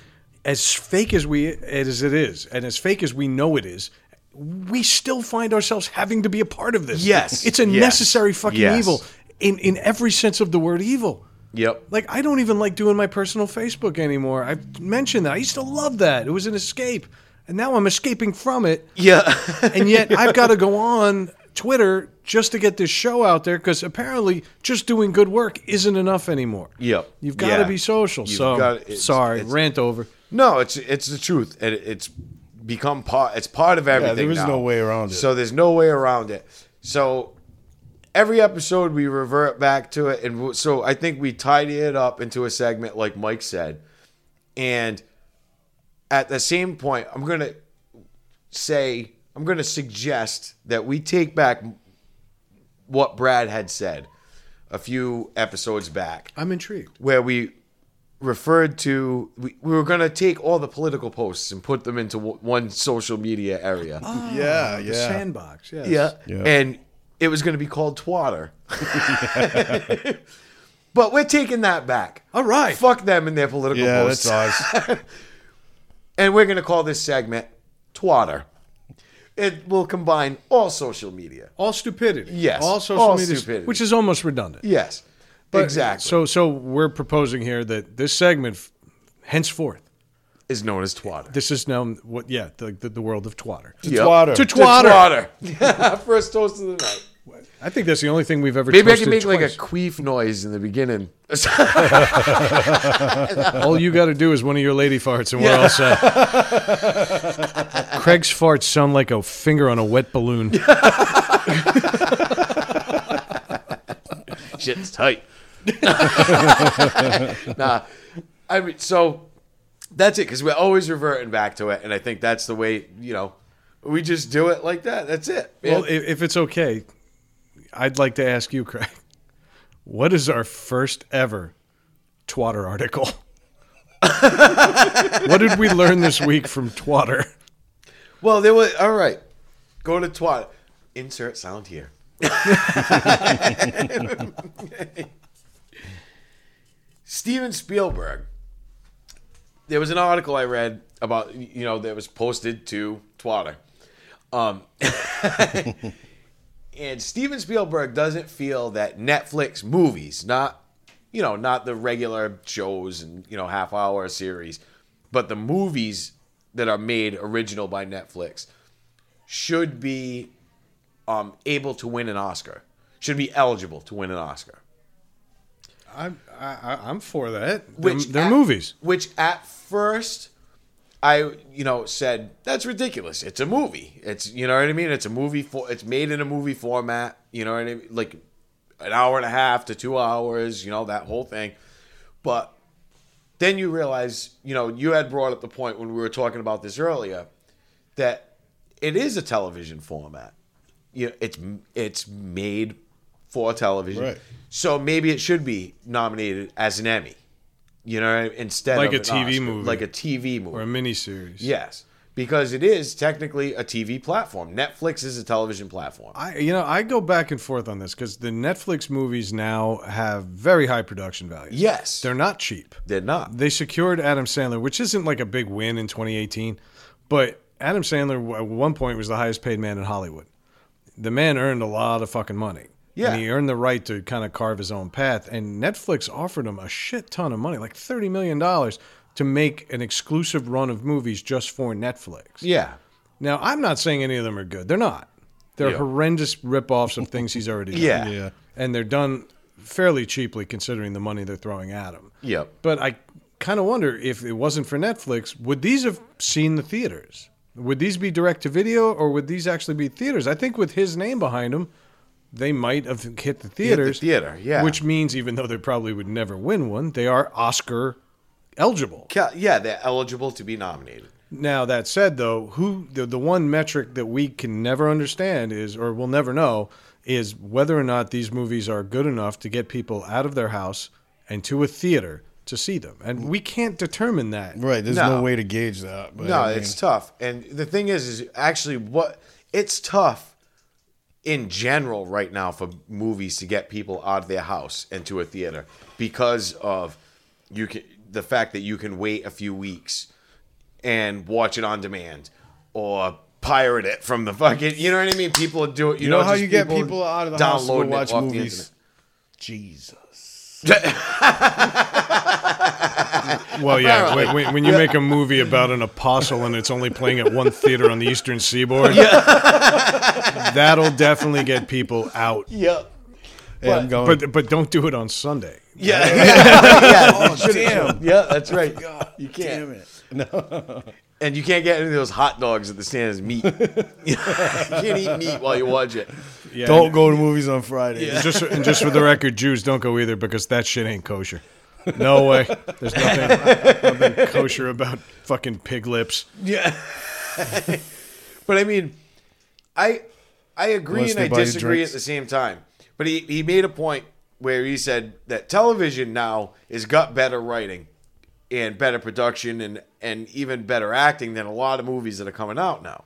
as fake as we as it is, and as fake as we know it is, we still find ourselves having to be a part of this. Yes. it's a Yes. necessary fucking Yes. evil in in every sense of the word evil. Yep. Like I don't even like doing my personal Facebook anymore. I mentioned that I used to love that. It was an escape, and now I'm escaping from it. Yeah. and yet I've got to go on Twitter just to get this show out there because apparently just doing good work isn't enough anymore. Yep. You've got Yeah. to be social. You've so got- it's- sorry, it's- rant over. No, it's it's the truth, and it- it's become part. It's part of everything. there is now. no way around it. So there's no way around it. So every episode we revert back to it, and w- so I think we tidy it up into a segment, like Mike said, and at the same point, I'm gonna say I'm gonna suggest that we take back what Brad had said a few episodes back I'm intrigued. where we referred to we, we were going to take all the political posts and put them into w- one social media area ah, yeah, The yeah. sandbox. Yes. yeah. Yeah. and it was going to be called twatter but we're taking that back All right. fuck them and their political Yeah, posts that's ours. and we're going to call this segment twatter it will combine all social media All stupidity. Yes. All social All media, stupidity. which is almost redundant. yes But- exactly. So, so we're proposing here that this segment, henceforth, is known as twatter. this is now what? Yeah, the the, the world of twatter. Yep. Twatter. To To twatter. twatter. First toast of the night. I think that's the only thing we've ever. Maybe I can make like a queef noise in the beginning. All you got to do is one of your lady farts, and we're all set. Craig's farts sound like a finger on a wet balloon. Shit's tight. nah, I mean, so that's it because we're always reverting back to it, and I think that's the way you know we just do it like that. That's it. Well, man. if, if it's okay, I'd like to ask you, Craig, what is our first ever Twatter article? what did we learn this week from Twatter? Well, there was all right. Go to twat. Insert sound here. Steven Spielberg. There was an article I read about you know that was posted to Twatter. Um, and Steven Spielberg doesn't feel that Netflix movies, not you know, not the regular shows and you know half hour series, but the movies that are made original by Netflix should be um, able to win an Oscar. Should be eligible to win an Oscar. I'm I, I'm for that. They're, Which they're at- movies. Which at first I you know said that's ridiculous. It's a movie. It's you know what I mean. It's a movie for. It's made in a movie format. You know what I mean. Like an hour and a half to two hours. You know that whole thing. But then you realize, you know, you had brought up the point when we were talking about this earlier that it is a television format. You know, it's it's made for television. Right. So maybe it should be nominated as an Emmy. You know, instead Like of a TV Oscar. movie. like a TV movie. Or a miniseries. yes, because it is technically a TV platform. Netflix is a television platform. I you know I go back and forth on this because the Netflix movies now have very high production values. Yes, they're not cheap. they're not. They secured Adam Sandler, which isn't like a big win in 2018, but Adam Sandler at one point was the highest paid man in Hollywood. The man earned a lot of fucking money. Yeah. And he earned the right to kind of carve his own path. And Netflix offered him a shit ton of money, like $30 million, to make an exclusive run of movies just for Netflix. Yeah, Now, I'm not saying any of them are good. They're not. They're Yeah. horrendous ripoffs of things he's already done. Yeah. Yeah. And they're done fairly cheaply considering the money they're throwing at him. Yep. But I kind of wonder if it wasn't for Netflix, would these have seen the theaters? Would these be direct to video or would these actually be theaters? I think with his name behind them, they might have hit the theaters. theater, yeah. Which means even though they probably would never win one, they are Oscar eligible. Yeah, they're eligible to be nominated. Now that said, though, who the, the one metric that we can never understand is, or we'll never know, is whether or not these movies are good enough to get people out of their house and to a theater to see them, and we can't determine that. Right. There's No. no, way to gauge that. But No, I mean, it's tough. And the thing is, is actually what it's tough in general right now for movies to get people out of their house and to a theater because of you can the fact that you can wait a few weeks and watch it on demand or pirate it from the fucking you know what I mean? People do it. You, You know how just you get people out of the house to downloading it watch off the movies? Jesus. Well, yeah, when, when, when you make a movie about an apostle and it's only playing at one theater on the eastern seaboard, that'll definitely get people out. internet. Hey, I'm going. But but don't do it on Sunday. Yeah. Yeah. yeah. oh, damn. Yeah, that's oh right. You can't. Damn it. No. And you can't get any of those hot dogs at the stand as meat. you can't eat meat while you watch it. Yeah, Don't go to movies on Friday. And just and just for the record, Jews don't go either because that shit ain't kosher. No way. There's nothing, nothing kosher about fucking pig lips. Yeah. but I mean, I I agree Unless and I disagree drinks. at the same time. But he, he made a point where he said that television now has got better writing and better production and, and even better acting than a lot of movies that are coming out now.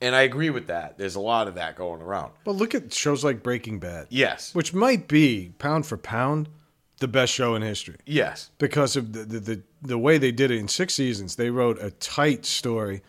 And I agree with that. There's a lot of that going around. But look at shows like Breaking Bad, Yes. which might be pound for pound the best show in history Yes. because of the the, the, the way they did it in six seasons. They wrote a tight story.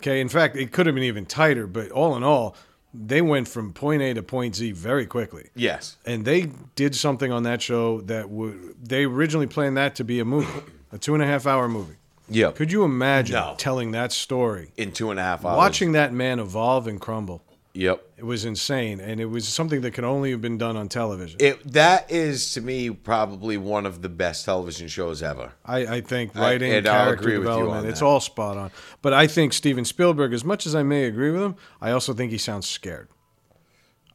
Okay, in fact, it could have been even tighter. But all in all, they went from point A to point Z very quickly. Yes. And they did something on that show that would they originally planned that to be a movie, a two and a half hour movie. Yeah, Could you imagine No. telling that story, In two and a half hours. watching that man evolve and crumble? Yep. It was insane, and it was something that could only have been done on television. It that is to me probably one of the best television shows ever. I, I think writing, and I'll character agree with you development, it's all spot on. But I think Steven Spielberg, as much as I may agree with him, I also think he sounds scared.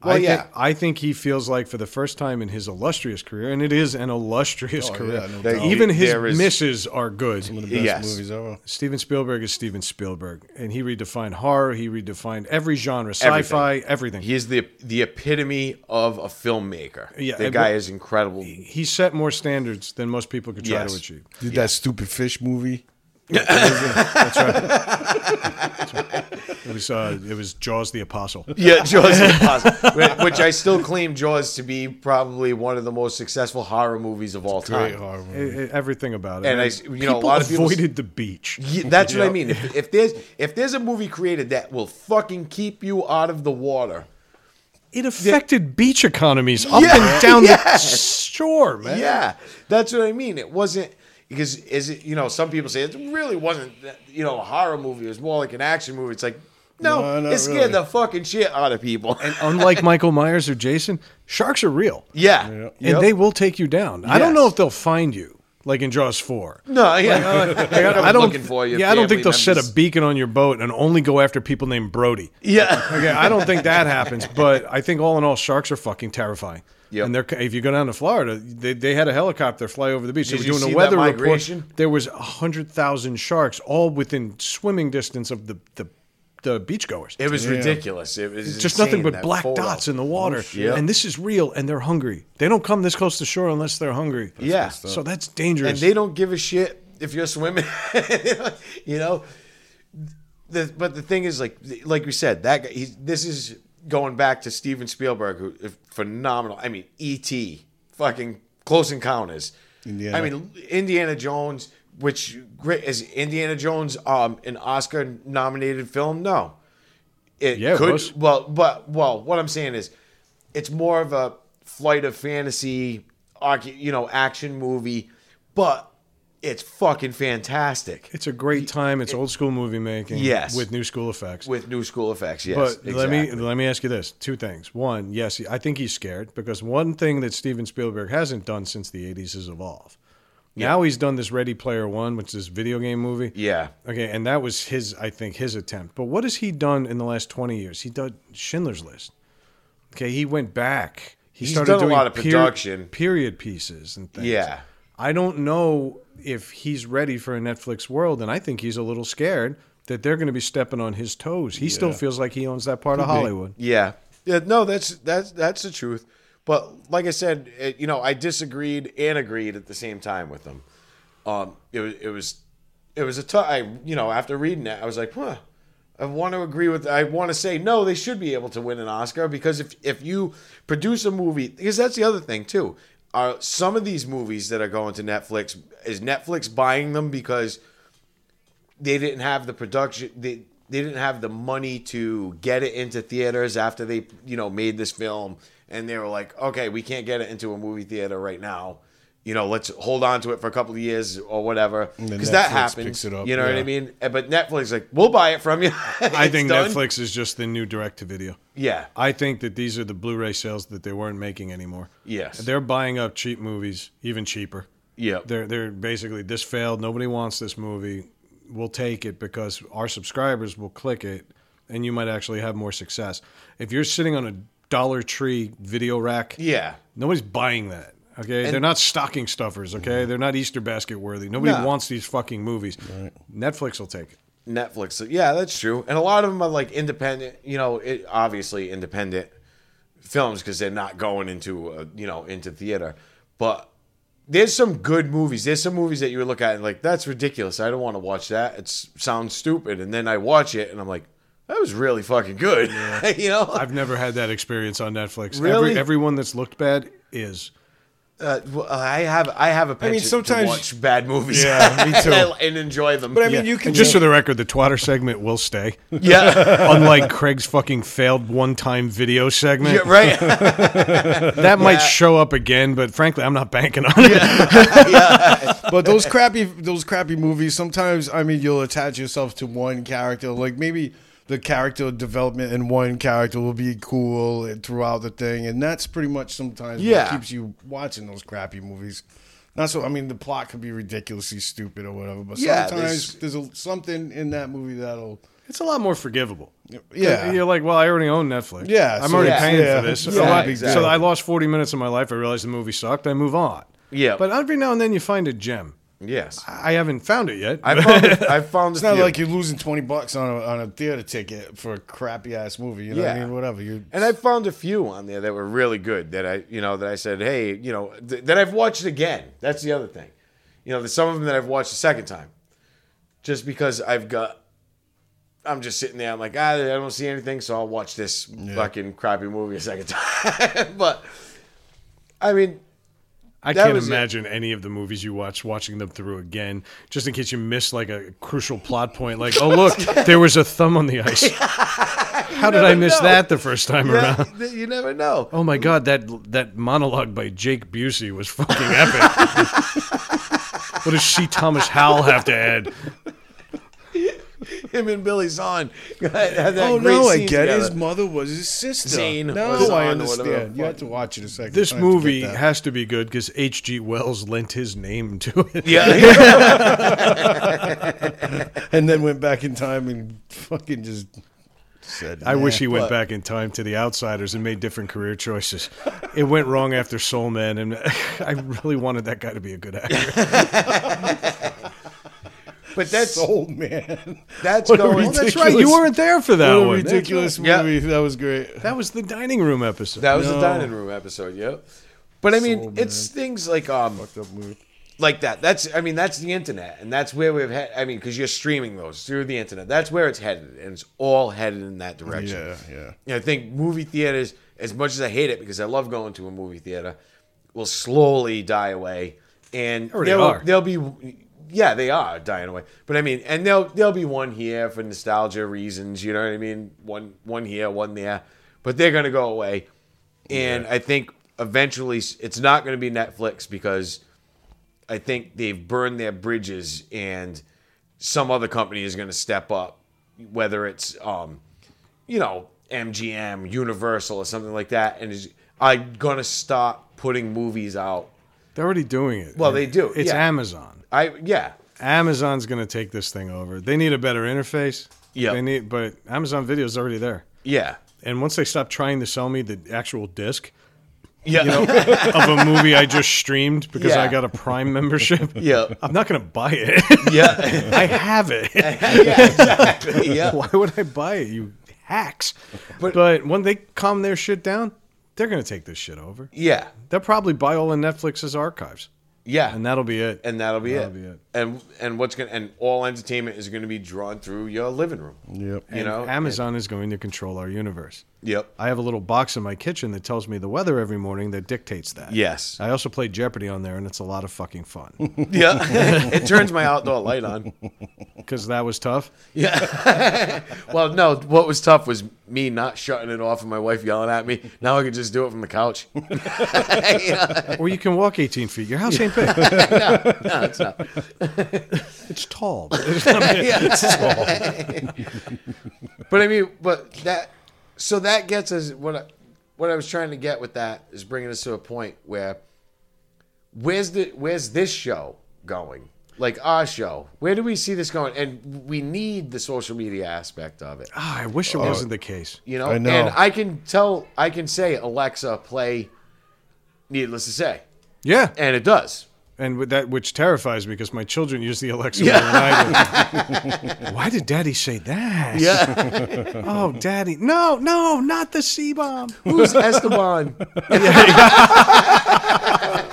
Well, I yeah. Think, I think he feels like for the first time in his illustrious career, and it is an illustrious Oh, career. yeah, no There- Even his there is- misses are good. One of the best Yes. movies ever. Steven Spielberg is Steven Spielberg, and he redefined horror. He redefined every genre, sci-fi, everything. He is the the epitome of a filmmaker. Yeah, the guy is incredible. He set more standards than most people could try Yes. to achieve. Did that stupid fish movie? That's right. It was uh, it was Jaws the Apostle. Yeah, Jaws, the Apostle, which I still claim Jaws to be probably one of the most successful horror movies of all Great time. horror E- movie. everything about it. And I- And you know, a lot of people- avoided the beach. Yeah, that's what I mean. If, if there's if there's a movie created that will fucking keep you out of the water, It affected beach economies up Yeah, and down yes. the shore, man. yeah, that's what I mean. It wasn't because is it you know some people say it really wasn't you know a horror movie. It was more like an action movie. It's like no, No, it scared really. the fucking shit out of people. And unlike Michael Myers or Jason, sharks are real. yeah, Yeah. And Yep. they will take you down. I don't know if they'll find you, like in Jaws 4. no, yeah. I don't, looking for you. yeah, I don't think they'll set a beacon on your boat and only go after people named Brody. Yeah, Okay, I don't think that happens, but I think all in all, sharks are fucking terrifying. Yep. And they're if you go down to Florida, they, they had a helicopter fly over the beach. Did they you were doing a weather report. There was hundred thousand sharks, all within swimming distance of the the, the beachgoers. it was Yeah. ridiculous. It was just nothing but black dots in the water. Oh, yeah. And this is real, and they're hungry. They don't come this close to shore unless they're hungry. Yeah, So that's dangerous. and they don't give a shit if you're swimming. you know, the, but the thing is, like, like we said, that guy. He's, this is going back to Steven Spielberg, who is phenomenal. I mean, E.T., fucking Close Encounters. Indiana. I mean, Indiana Jones, which great is Indiana Jones um an Oscar nominated film? No, it Yeah, it could. was. Well, but well, what I'm saying is, it's more of a flight of fantasy, you know, action movie, but it's fucking fantastic it's a great time. It's old school movie making. Yes. With new school effects. with new school effects. Yes, But let me let me ask you this: two things. One, yes, I think he's scared because one thing that Steven Spielberg hasn't done since the '80s is evolve. Now he's done this Ready Player One, which is this video game movie. Yeah, Okay, and that was his, I think, his attempt. But what has he done in the last twenty years? He did Schindler's List. Okay, he went back. He He's started done a lot of production. period pieces, and things. Yeah. I don't know if he's ready for a Netflix world, and I think he's a little scared that they're going to be stepping on his toes. He still feels like he owns that part of Could be. Hollywood. Yeah, yeah. No, that's that's that's the truth. But like I said, it, you know, I disagreed and agreed at the same time with them. Um, it was it was it was a tough. I you know after reading that, I was like, huh. I want to agree with. I want to say no. They should be able to win an Oscar because if if you produce a movie, because that's the other thing too. Are some of these movies that are going to Netflix is Netflix buying them because they didn't have the production they they didn't have the money to get it into theaters after they you know made this film and they were like okay we can't get it into a movie theater right now you know let's hold on to it for a couple of years or whatever because that happens picks it up, you know what i mean Uh, but netflix like we'll buy it from you I think done. Netflix is just the new direct to video. yeah I think that these are the Blu-ray sales that they weren't making anymore. Yes. they're buying up cheap movies, even cheaper. yeah They're they're basically this failed. Nobody wants this movie. We'll take it because our subscribers will click it, and you might actually have more success. If you're sitting on a Dollar Tree video rack, yeah nobody's buying that. Okay, And- they're not stocking stuffers. Okay, they're not Easter basket worthy. Nobody No. wants these fucking movies. Netflix will take it. Netflix. Yeah, that's true. And a lot of them are like independent, you know, it, obviously independent films because they're not going into, uh, you know, into theater. But there's some good movies. There's some movies that you would look at and like, that's ridiculous. I don't want to watch that. It sounds stupid. And then I watch it and I'm like, that was really fucking good. you know? I've never had that experience on Netflix. Really? Every, everyone that's looked bad is. Uh, well, I have I have a penchant sometimes- to watch bad movies. Yeah, me too. and enjoy them. But I mean, you can And just for the record, the twatter segment will stay. yeah, Unlike Craig's fucking failed one-time video segment, yeah, right. that might show up again. But frankly, I'm not banking on it. but those crappy those crappy movies sometimes i mean you'll attach yourself to one character like maybe the character development in one character will be cool throughout the thing and that's pretty much sometimes Yeah. what keeps you watching those crappy movies not so i mean the plot could be ridiculously stupid or whatever but Yeah, sometimes there's, a, something in that movie that'll It's a lot more forgivable. yeah You're like, well, I already own Netflix. Yeah, I'm so already yeah. paying Yeah. for this. Yeah, So I- exactly. So I lost 40 minutes of my life. I realized the movie sucked. I move on. Yeah. But every now and then you find a gem. Yes, I haven't found it yet. I found it, I found it's not like you're losing 20 bucks on a, on a theater ticket for a crappy ass movie you know what i mean whatever you And I found a few on there that were really good that I, you know, that I said, hey, you know, th- that I've watched again. That's the other thing. You know, there's some of them that I've watched a second time, just because I've got. I'm just sitting there. I'm like, ah, I don't see anything, so I'll watch this fucking crappy movie a second time. but I mean, I That can't was it. imagine any of the movies you watch watching them through again, just in case you miss like a crucial plot point. Like, oh look, there was a thumb on the ice. How did I miss know. that the first time yeah, around? th- you never know. Oh my god, that that monologue by Jake Busey was fucking epic. what does C. Thomas Howell have to add? Him and Billy Zahn. Oh no, I get it. together. his mother was his sister. Zane no, or Zahn I understand. You have to watch it a second. This time to movie that. has to be good because H.G. Wells lent his name to it. Yeah, and then went back in time and fucking just said. I wish he went What? back in time to the Outsiders and made different career choices. It went wrong after Soul Man, and I really wanted that guy to be a good actor. But that's Soul man. that's What a going. Well, that's right. You weren't there for that What one. ridiculous Yeah. movie. That was great. That was the dining room episode. That was the dining room episode, yeah. But I mean, Soul it's things like um Fucked up movie. like that. That's I mean, that's the internet, and that's where we've had. I mean, because you're streaming those through the internet. That's where it's headed, and it's all headed in that direction. Yeah, yeah. And I think movie theaters, as much as I hate it because I love going to a movie theater, will slowly die away, and Already there will, are. there'll be. Yeah, they are dying away. But I mean, and there'll there'll be one here for nostalgia reasons. You know what I mean? One one here, one there. But they're gonna go away, and I think eventually it's not gonna be Netflix because I think they've burned their bridges, and some other company is gonna step up, whether it's um, you know, MGM, Universal, or something like that, and is I'm gonna stop putting movies out. They're already doing it. Well, they do, It's yeah. Amazon. I yeah, Amazon's going to take this thing over. They need a better interface. Yeah. They need, but Amazon Video is already there. yeah, And once they stop trying to sell me the actual disc yeah, of a movie I just streamed because Yeah. I got a Prime membership, yeah, I'm not going to buy it. yeah, I have it. yeah, exactly, yeah. Why would I buy it? You hacks. But- But, when they calm their shit down, they're going to take this shit over. Yeah, They'll probably buy all of Netflix's archives, yeah, and that'll be it. and that'll be, That'll it. be it. And and what's gonna and all entertainment is gonna be drawn through your living room. Yep. You And know, Amazon is going to control our universe. Yep. I have a little box in my kitchen that tells me the weather every morning that dictates that. Yes. I also play Jeopardy on there, and it's a lot of fucking fun Yeah. it turns my outdoor light on. because that was tough. Yeah. well, no, what was tough was me not shutting it off and my wife yelling at me. Now I can just do it from the couch. yeah. Or you can walk 18 feet. Your house ain't big. no, it's not. It's tall. but But I mean, but that so that gets us what I, what I was trying to get with that is bringing us to a point where where's the where's this show going? Like our show, where do we see this going? And we need the social media aspect of it, Ah, I wish it wasn't the case. you know. I know. And I can tell, I can say Alexa play. Needless to say, Yeah, and it does. And with that, which terrifies me because my children use the Alexa more than I do. Why did Daddy say that? Yeah, Oh, Daddy, no, no, not the C bomb. who's Esteban?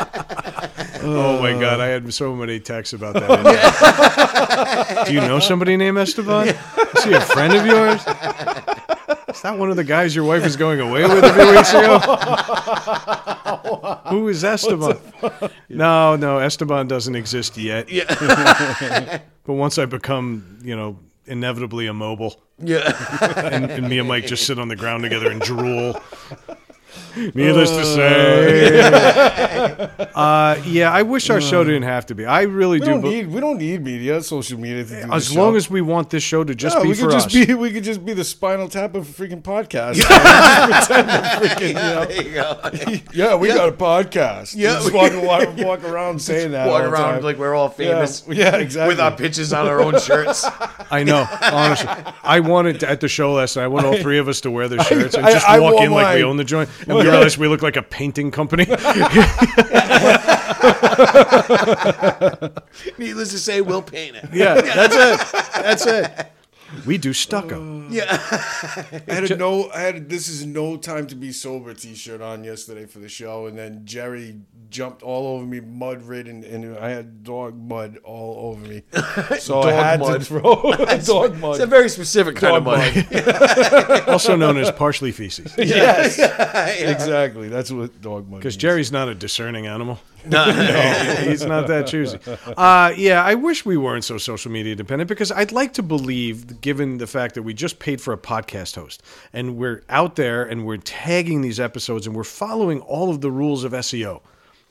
Oh my God, I had so many texts about that. Do you know somebody named Esteban? Is he a friend of yours? Is that one of the guys your wife was going away with a few weeks ago? Who is Esteban? No, no, Esteban doesn't exist yet. Yeah. But once I become, you know, inevitably immobile, yeah. and, and me and Mike just sit on the ground together and drool. Needless to say, uh, yeah, I wish our show didn't have to be. I really We do. don't need we don't need media, social media to do as this long show. as we want this show to just yeah, be we for could just us. be we could just be the spinal tap of a freaking podcast. Just pretend we're freaking, you know. There you go. Yeah, we got a podcast. Yeah, just we- walk, walk, walk around saying that. Walk all the around time. like we're all famous. Yeah, yeah, exactly. With our pictures on our own shirts. I know, honestly. I wanted to, at the show last night. I want all three of us to wear their shirts and I- just I walk wore in like we mine. own the joint, and we realize we look like a painting company. Needless to say, we'll paint it. yeah, that's it. That's it. We do stucco. Yeah. I had a no. I had a, this is no time to be sober T-shirt on yesterday for the show, and then Jerry jumped all over me, mud ridden, and I had dog mud all over me. So I had mud. to throw dog mud. It's a very specific kind Dog of mud. also known as partially feces. yes, exactly. That's what dog mud. Is. Because. Jerry's not a discerning animal. No, he's not that choosy. Uh, yeah, I wish we weren't so social media dependent because I'd like to believe, given the fact that we just paid for a podcast host and we're out there and we're tagging these episodes and we're following all of the rules of SEO.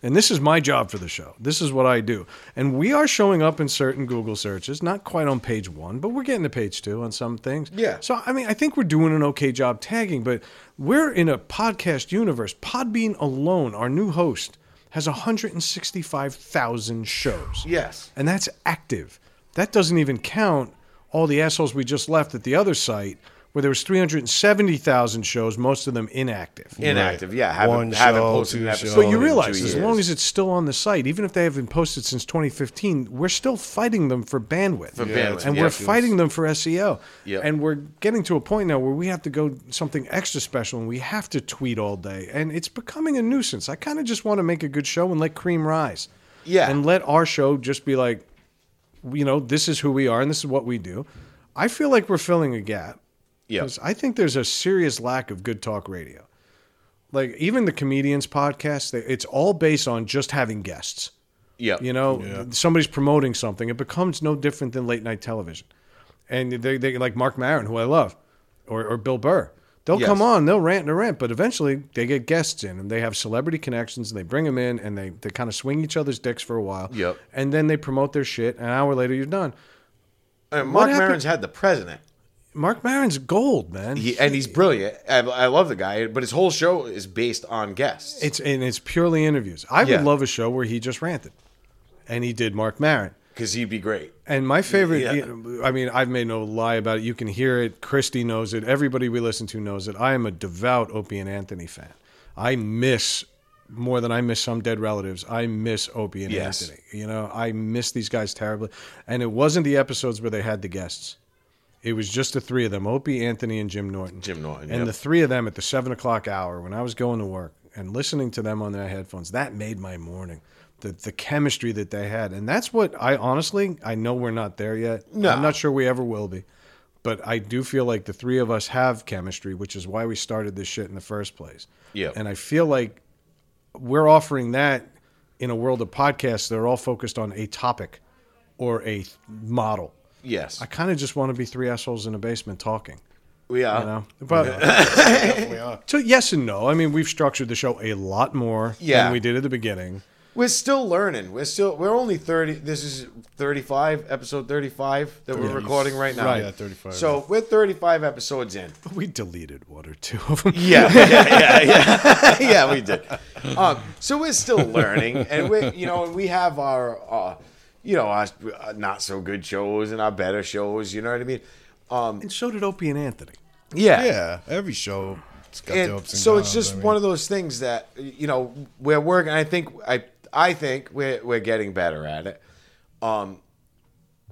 And this is my job for the show. This is what I do. And we are showing up in certain Google searches, not quite on page one, but we're getting to page two on some things. Yeah. So, I mean, I think we're doing an okay job tagging, but we're in a podcast universe. Podbean alone, our new host, has 165,000 shows. Yes. And that's active. That doesn't even count all the assholes we just left at the other site where there was 370,000 shows, most of them inactive. Inactive, yeah. Haven't, One haven't show, posted two an episode. But you realize, as long as it's still on the site, even if they haven't posted since 2015, we're still fighting them for bandwidth. For Yeah, bandwidth, and yeah. we're fighting them for SEO. Yep. And we're getting to a point now where we have to go something extra special and we have to tweet all day. And it's becoming a nuisance. I kind of just want to make a good show and let cream rise. Yeah. And let our show just be like, you know, this is who we are and this is what we do. I feel like we're filling a gap. Yep. Because I think there's a serious lack of good talk radio. Like even the comedians podcast, they, it's all based on just having guests. Yeah. You know, somebody's promoting something. It becomes no different than late night television. And they, they like Marc Maron, who I love, or, or Bill Burr. They'll Yes. come on, they'll rant and rant, but eventually they get guests in and they have celebrity connections and they bring them in and they, they kind of swing each other's dicks for a while. Yep. And then they promote their shit. An hour later, you're done. Uh, and Marc Maron's had the president. Marc Maron's gold, man. He, and he's brilliant. I, I love the guy, but his whole show is based on guests. It's and it's purely interviews. I Yeah. would love a show where he just ranted, and he did Marc Maron. because he'd be great. And my favorite, Yeah. I mean, I've made no lie about it. You can hear it. Christy knows it. Everybody we listen to knows it. I am a devout Opie and Anthony fan. I miss more than I miss some dead relatives. I miss Opie and Yes. Anthony. You know, I miss these guys terribly. And it wasn't the episodes where they had the guests. It was just the three of them: Opie, Anthony, and Jim Norton. Jim Norton, And yep. the three of them at the seven o'clock hour when I was going to work and listening to them on their headphones. That made my morning. The the chemistry that they had, and that's what I honestly I know we're not there yet. No. I'm not sure we ever will be, but I do feel like the three of us have chemistry, which is why we started this shit in the first place. Yep. And I feel like we're offering that in a world of podcasts. They're all focused on a topic or a model. Yes, I kind of just want to be three assholes in a basement talking. we are. You know, but Definitely are. so yes and no. I mean, we've structured the show a lot more Yeah. than we did at the beginning. We're still learning. We're still. We're only thirty. This is thirty-five, episode thirty-five that we're recording right now. Right. Yeah, 35. So we're thirty-five episodes in. But we deleted one or two of them. Yeah, yeah, yeah, yeah. yeah, we did. Um, so we're still learning, and we, you know, we have our, uh, you know, our uh, not so good shows and our better shows. You know what I mean? Um, And so did Opie and Anthony. yeah. Yeah, every show. It's got the And ups and so it's just I mean. one of those things that you know we're working. I think I I think we're we're getting better at it. Um,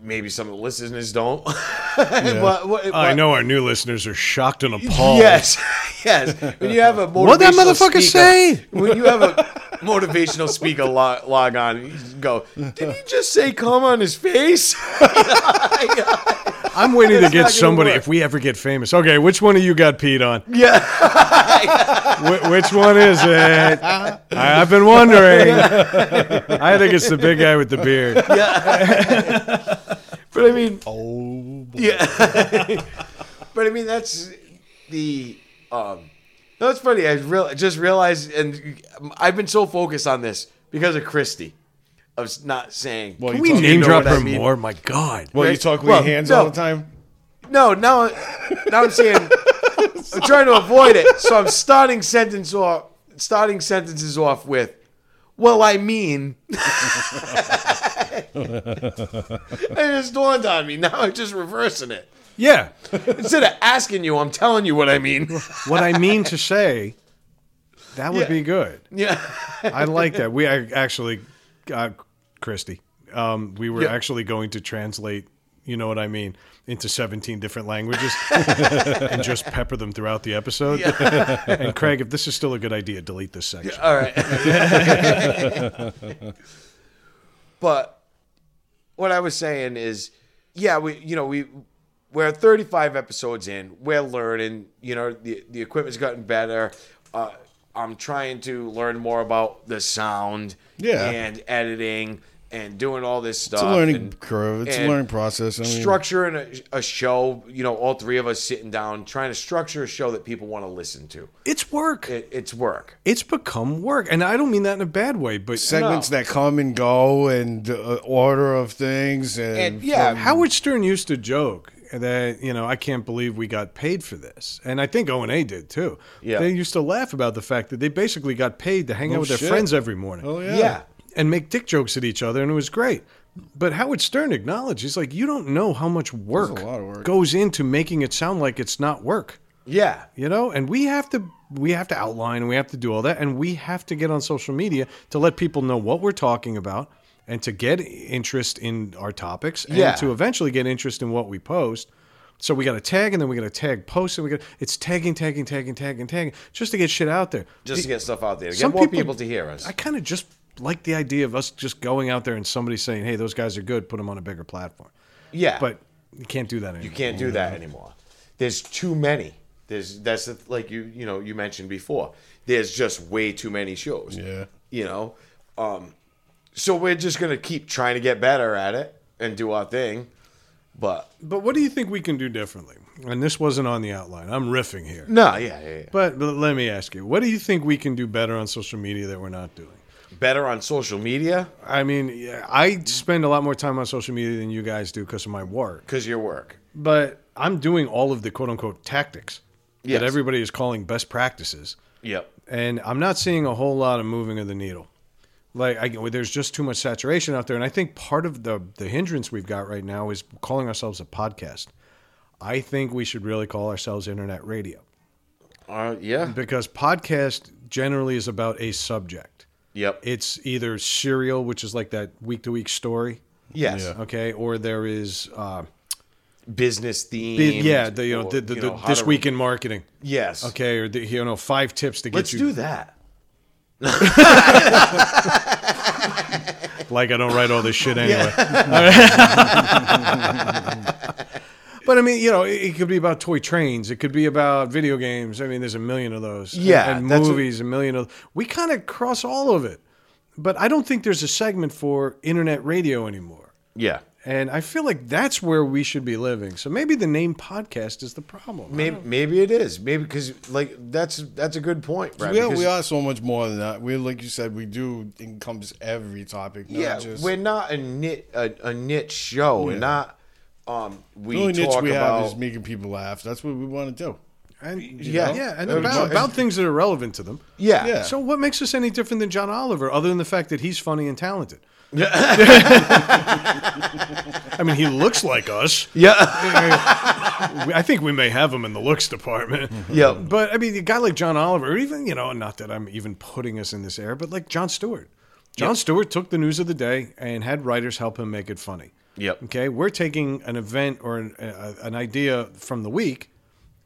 maybe some of the listeners don't. but, but, I know our new listeners are shocked and appalled. Yes, yes. When you have a motivational What'd that motherfucker speaker- say? When you have a motivational speaker log, log on, go. Did he just say "come on his face"? I'm waiting to get somebody if we ever get famous. Okay, which one of you got peed on? Yeah. Wh- which one is it? I- I've been wondering. I think it's the big guy with the beard. Yeah. But I mean, Oh, boy. yeah. but I mean, that's the. Um, no, it's funny. I real, just realized, and I've been so focused on this because of Christy, of s- not saying. Well, Can we talk- name you know drop what I her mean? more? My God. Well, you talk with Well, your hands no. all the time. No, now, now I'm saying I'm trying to avoid it. So I'm starting sentence off, starting sentences off with, "Well, I mean." it just dawned on me. Now I'm just reversing it. Yeah. Instead of asking you, I'm telling you what I mean. What I mean to say, that would Yeah. be good. Yeah. I like that. We actually, uh, Christy, um, we were Yeah. actually going to translate, you know what I mean, into 17 different languages and just pepper them throughout the episode. and Craig, if this is still a good idea, delete this section. All right. but what I was saying is, yeah, we, you know, we we're 35 episodes in. We're learning. You know, the the equipment's gotten better. Uh, I'm trying to learn more about the sound, Yeah. and editing, and doing all this stuff. It's a learning and- curve. It's a learning process. I mean, structuring a, a show. You know, all three of us sitting down, trying to structure a show that people want to listen to. It's work. It, it's work. it's become work. And I don't mean that in a bad way, but segments No. that come and go and uh, order of things and, And, yeah, from- Howard Stern used to joke that you know I can't believe we got paid for this, and I think O and A did too. Yeah. they used to laugh about the fact that they basically got paid to hang No out with their friends every morning oh yeah, yeah. and make dick jokes at each other, and it was great. But Howard Stern acknowledged he's like, you don't know how much work, a lot of work. goes into making it sound like it's not work. Yeah. You know, and we have to we have to outline and we have to do all that, and we have to get on social media to let people know what we're talking about and to get interest in our topics and Yeah. to eventually get interest in what we post. So we got to tag and then we got to tag post and we got it's tagging, tagging, tagging, tagging, tagging just to get shit out there. just to get stuff out there, to get more people- people, to hear us. I kind of just like the idea of us just going out there and somebody saying, "Hey, those guys are good. Put them on a bigger platform." yeah, But you can't do that anymore. you can't do that anymore. There's too many. There's that's the, like you you know you mentioned before. There's just way too many shows. Yeah. you know, um, so we're just gonna keep trying to get better at it and do our thing. But But what do you think we can do differently? And this wasn't on the outline. I'm riffing here. no, yeah, yeah, yeah. But, but let me ask you, what do you think we can do better on social media that we're not doing? better on social media I mean, yeah, I spend a lot more time on social media than you guys do because of my work. because your work. But I'm doing all of the quote unquote tactics Yes. that everybody is calling best practices. Yep. And I'm not seeing a whole lot of moving of the needle. Like, I, there's just too much saturation out there. And I think part of the, the hindrance we've got right now is calling ourselves a podcast. I think we should really call ourselves internet radio. Uh, yeah. because podcast generally is about a subject. Yep. It's either serial, which is like that week to week story, Yes. Yeah. okay, or there is uh, Business theme. yeah, the you know the, the, the, this week in marketing, Yes. okay, or the, you know five tips to get Let's you. do that. Like I don't write all this shit anyway. But I mean, you know, it, it could be about toy trains. It could be about video games. I mean, there's a million of those. Yeah, and, that's what- movies, a million of. We kind of cross all of it, but I don't think there's a segment for internet radio anymore. Yeah. And I feel like that's where we should be living. So maybe the name podcast is the problem. Maybe maybe it is. Maybe because like that's that's a good point, Brad. we are, we are so much more than that. We like you said, we do encompass every topic. Not Yeah, just, we're not a nit a, a niche show. We're not. Um, we the only niche talk we about. have is making people laugh. That's what we want to do. And, Yeah. yeah, and about, but- about things that are relevant to them. yeah, Yeah. So what makes us any different than John Oliver, other than the fact that he's funny and talented? I mean, he looks like us. yeah, I think we may have him in the looks department. yeah. But I mean, a guy like John Oliver, or even you know, not that I'm even putting us in this air, but like Jon Stewart. Jon Stewart took the news of the day and had writers help him make it funny. Yep. Okay, we're taking an event or an, an idea from the week,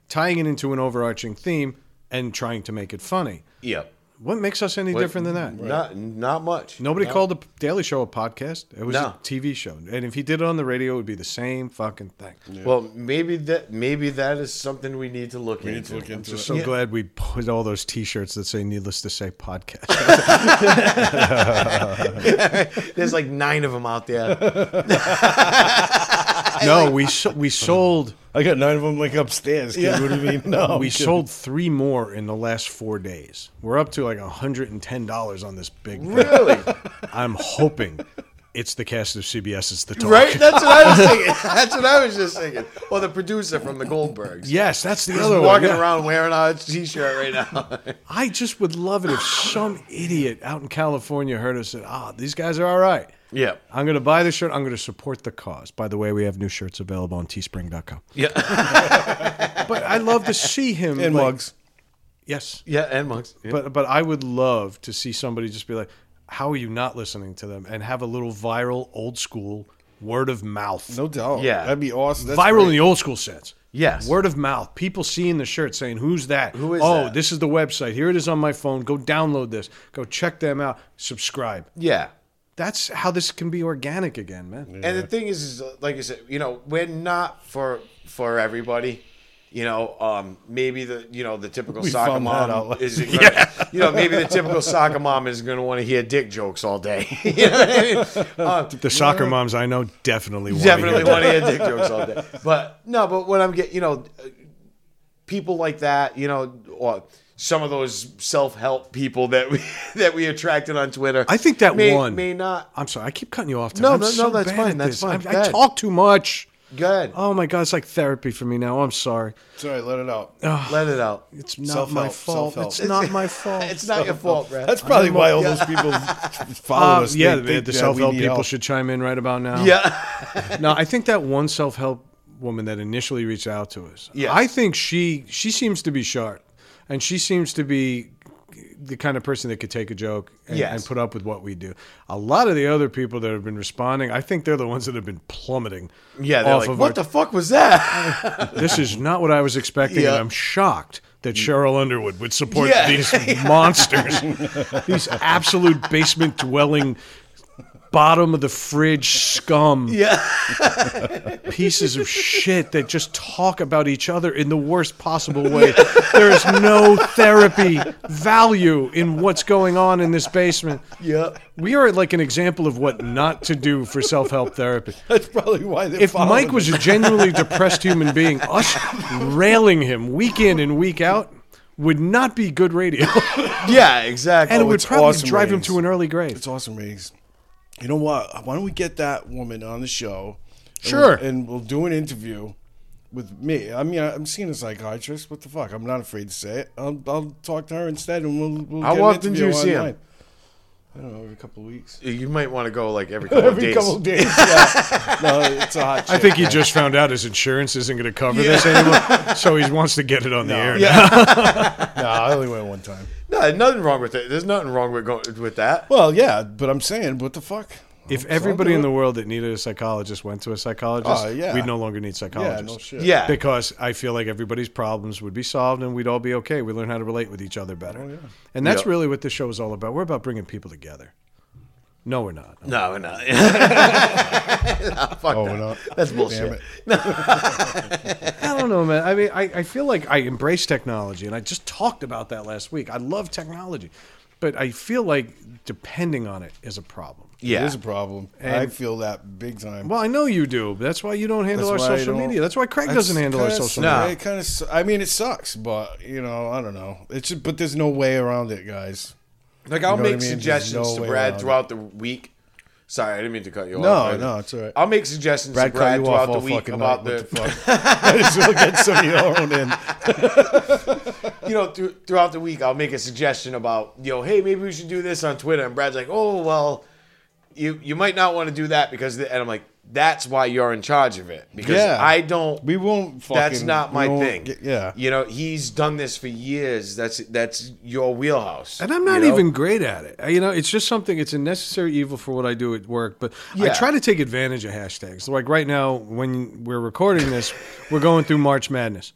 tying it into an overarching theme, and trying to make it funny. Yep. What makes us any different than that? Not not much. Nobody No. called the Daily Show a podcast. It was No. a TV show, and if he did it on the radio, it would be the same fucking thing. Well, maybe that maybe that is something we need to look We into. need to look into it. So Yeah. glad we put all those T-shirts that say "Needless to say" podcast. There's like nine of them out there. no, we so, we sold I got nine of them like upstairs. Kid. What do you mean? No, we I'm kidding. sold three more in the last four days. We're up to like hundred and ten dollars on this big. thing. Really? I'm hoping it's the cast of CBS. It's the talk. right? That's what I was thinking. That's what I was just thinking. Or the producer from the Goldbergs. Yes, that's the He's other one. walking yeah. around wearing a t-shirt right now. I just would love it if some idiot out in California heard us and said, "Ah, these guys are all right." Yeah. I'm going to buy the shirt. I'm going to support the cause. By the way, we have new shirts available on teespring.com. Yeah. But I love to see him and like- mugs. Yes. Yeah, and mugs. Yeah. But but I would love to see somebody just be like, "How are you not listening to them?" and have a little viral, old school word of mouth. No doubt. Yeah. that'd be awesome. That's viral in the old school sense. Yes. Word of mouth. People seeing the shirt saying, Who's that? Who is oh, that?" this is the website. Here it is on my phone. Go download this. Go check them out. Subscribe. yeah. That's how this can be organic again, man. And the thing is, is uh, like I said, you know, we're not for for everybody. You know, um, maybe the you know the typical We soccer found out. mom is gonna, you know maybe the typical soccer mom is going to want to hear dick jokes all day. you know I mean? Uh, The soccer moms I know definitely want definitely to hear want to hear dick jokes all day. But no, but what I'm getting, you know, uh, people like that, you know, or some of those self help people that we that we attracted on Twitter. I think that may, one- may not. I'm sorry, I keep cutting you off. Tim. No, I'm no, no, that's fine, that's fine. I, I talk too much. Good. Oh my god, it's like therapy for me now. I'm sorry. Sorry, let it out. Let it out. It's not Self-help, my fault. self-help. It's not my fault. It's not your fault, Brad. That's probably why all those people follow Um, us. yeah, They the, the that self help people help. should chime in right about now. yeah. No, I think that one self help woman that initially reached out to us. Yeah. I think she she seems to be sharp, and she seems to be the kind of person that could take a joke and, Yes. and put up with what we do. A lot of the other people that have been responding, I think they're the ones that have been plummeting. Yeah, they're like, what our- the fuck was that? This is not what I was expecting, and I'm shocked that Sheryl Underwood would support Yeah. these monsters, these absolute basement dwelling, bottom of the fridge scum yeah. pieces of shit that just talk about each other in the worst possible way. there is no therapy value in what's going on in this basement. Yeah. We are like an example of what not to do for self help therapy. That's probably why they. If Mike was a genuinely depressed human being, us railing him week in and week out would not be good radio. Yeah, exactly. and it Oh, would probably awesome drive him to an early grave. It's awesome ratings. You know what? Why don't we get that woman on the show? and Sure. we'll- And we'll do an interview with me. I mean, I'm seeing a psychiatrist. What the fuck? I'm not afraid to say it. I'll, I'll talk to her instead, and we'll. we'll How an often do you interview see him? I don't know. Every couple of weeks. you might want to go like every couple of Every days. couple of days. Yeah. no, it's a hot. I think he just found out his insurance isn't going to cover this anymore, so he wants to get it on the air. now. Yeah. No, I only went one time. No, nothing wrong with it. There's nothing wrong with going with that. Well, yeah, but I'm saying, what the fuck? If So everybody I'll in do the it. world that needed a psychologist went to a psychologist, Oh, yeah. we'd no longer need yeah, psychologists. no shit. Yeah. Because I feel like everybody's problems would be solved and we'd all be okay. We learn how to relate with each other better. Oh, yeah. And that's Yeah. really what this show is all about. We're about bringing people together. No, we're not. No, we're not. No, fuck Oh, that. we're not. That's Damn bullshit. it. I don't know, man. I mean, I, I feel like I embrace technology, and I just talked about that last week. I love technology, but I feel like depending on it is a problem. Yeah. It is a problem. I feel that big time. Well, I know you do. But that's why you don't handle That's our social media. That's why Craig That's doesn't handle our social su- media. No. It kind of. I mean, it sucks, but you know, I don't know. It's just, but there's no way around it, guys. Like I'll know what I make mean? Suggestions no to Brad throughout the week. Sorry, I didn't mean to cut you off. No, off. Brad. no, it's all right. I'll make suggestions Brad to Brad you throughout the week about the, the fuck? I just will get some of your own in. you know, through, throughout the week, I'll make a suggestion about, you know, hey, maybe we should do this on Twitter. And Brad's like, oh, well, you you might not want to do that because, the, and I'm like, that's why you're in charge of it because Yeah. I don't. We won't. Fucking, that's not my thing. get- yeah. you know, he's done this for years. That's that's your wheelhouse. And I'm not you know? even great at it. You know, it's just something. It's a necessary evil for what I do at work. But I try to take advantage of hashtags. Like right now, when we're recording this, we're going through March Madness,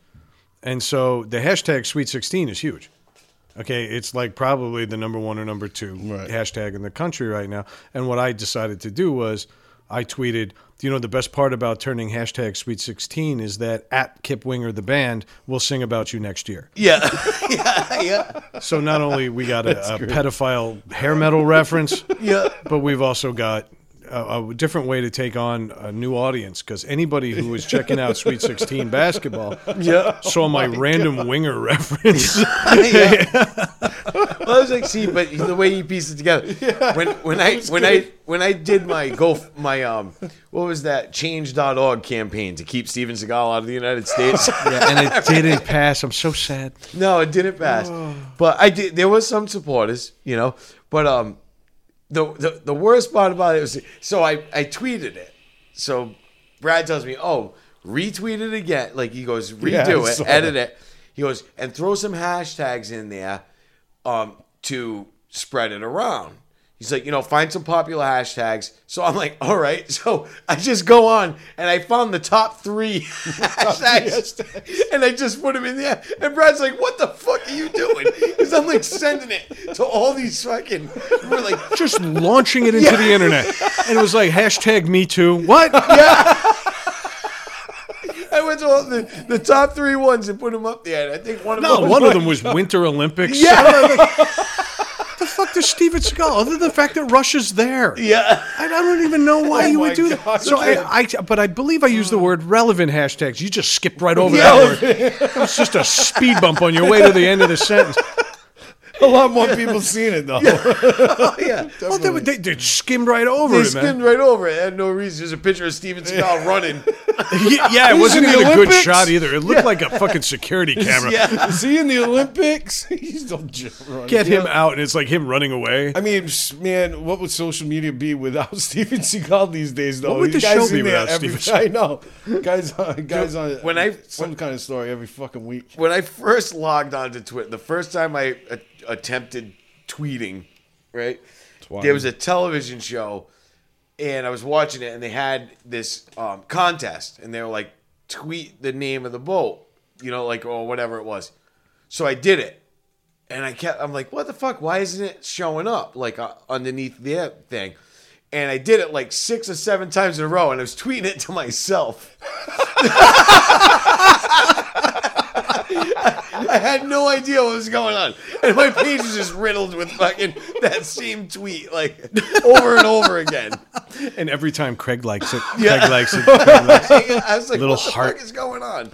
and so the hashtag Sweet 16 is huge. Okay, it's like probably the number one or number two Right. hashtag in the country right now. And what I decided to do was I tweeted, you know, the best part about turning hashtag Sweet 16 is that at Kip Winger, the band, will sing about you next year. Yeah, yeah, yeah, So not only we got a, a pedophile hair metal reference, yeah. but we've also got a, a different way to take on a new audience because anybody who was checking out Sweet 16 basketball Yeah. saw my random winger reference. yeah. Well, I was like, see, but the way you piece it together. when when I when I when I did my go my um what was that change.org campaign to keep Steven Seagal out of the United States. yeah, and it didn't pass. I'm so sad. no, it didn't pass. But I did there was some supporters, you know. But um the the, the worst part about it was so I, I tweeted it. So Brad tells me, Oh, retweet it again. Like he goes, redo I it, edit it. He goes, and throw some hashtags in there um, to spread it around. He's like, you know, find some popular hashtags. So I'm like, all right. So I just go on and I found the top three hashtags, and I just put them in there. And Brad's like, what the fuck are you doing? Because I'm like sending it to all these fucking. We're like, Just launching it into the internet. And it was like hashtag me too. What? Yeah. I went to all the, the top three ones and put them up there. And I think one of No, them was one of them was Winter Olympics. Yeah. What the fuck does Steven Seagal, other than the fact that Russia's there? Yeah. I I don't even know why Oh you would do that. So I, I, but I believe I used the word relevant hashtags. You just skipped right over that word. It was just a speed bump on your way to the end of the sentence. A lot more people seen it though. Oh, yeah. Well, they, were- they, they skimmed right over They it, man. skimmed right over it. It had no reason. There's a picture of Steven Seagal running. Yeah, yeah, it He's wasn't in the even a good Olympics? shot either. It looked like a fucking security camera. Yeah. Is he in the Olympics? He's still j- running. Get him out, and it's like him running away. I mean, s- man, what would social media be without Steven Seagal these days? Though, What would the guys show be there without every, Steven I know, guys, on, guys on When I- some kind of story every fucking week. when I first logged onto Twitter, the first time I a- attempted tweeting, right? Twine. There was a television show, and I was watching it, and they had this um, contest, and they were like, tweet the name of the boat, you know, like or whatever it was. So I did it, and I kept. I'm like, what the fuck? Why isn't it showing up like uh, underneath the thing? And I did it like six or seven times in a row, and I was tweeting it to myself. I had no idea what was going on. And my page was just riddled with fucking that same tweet, like over and over again. And every time Craig likes it, Yeah. Craig likes it. Craig likes it. I was like, Little what the heart. fuck is going on?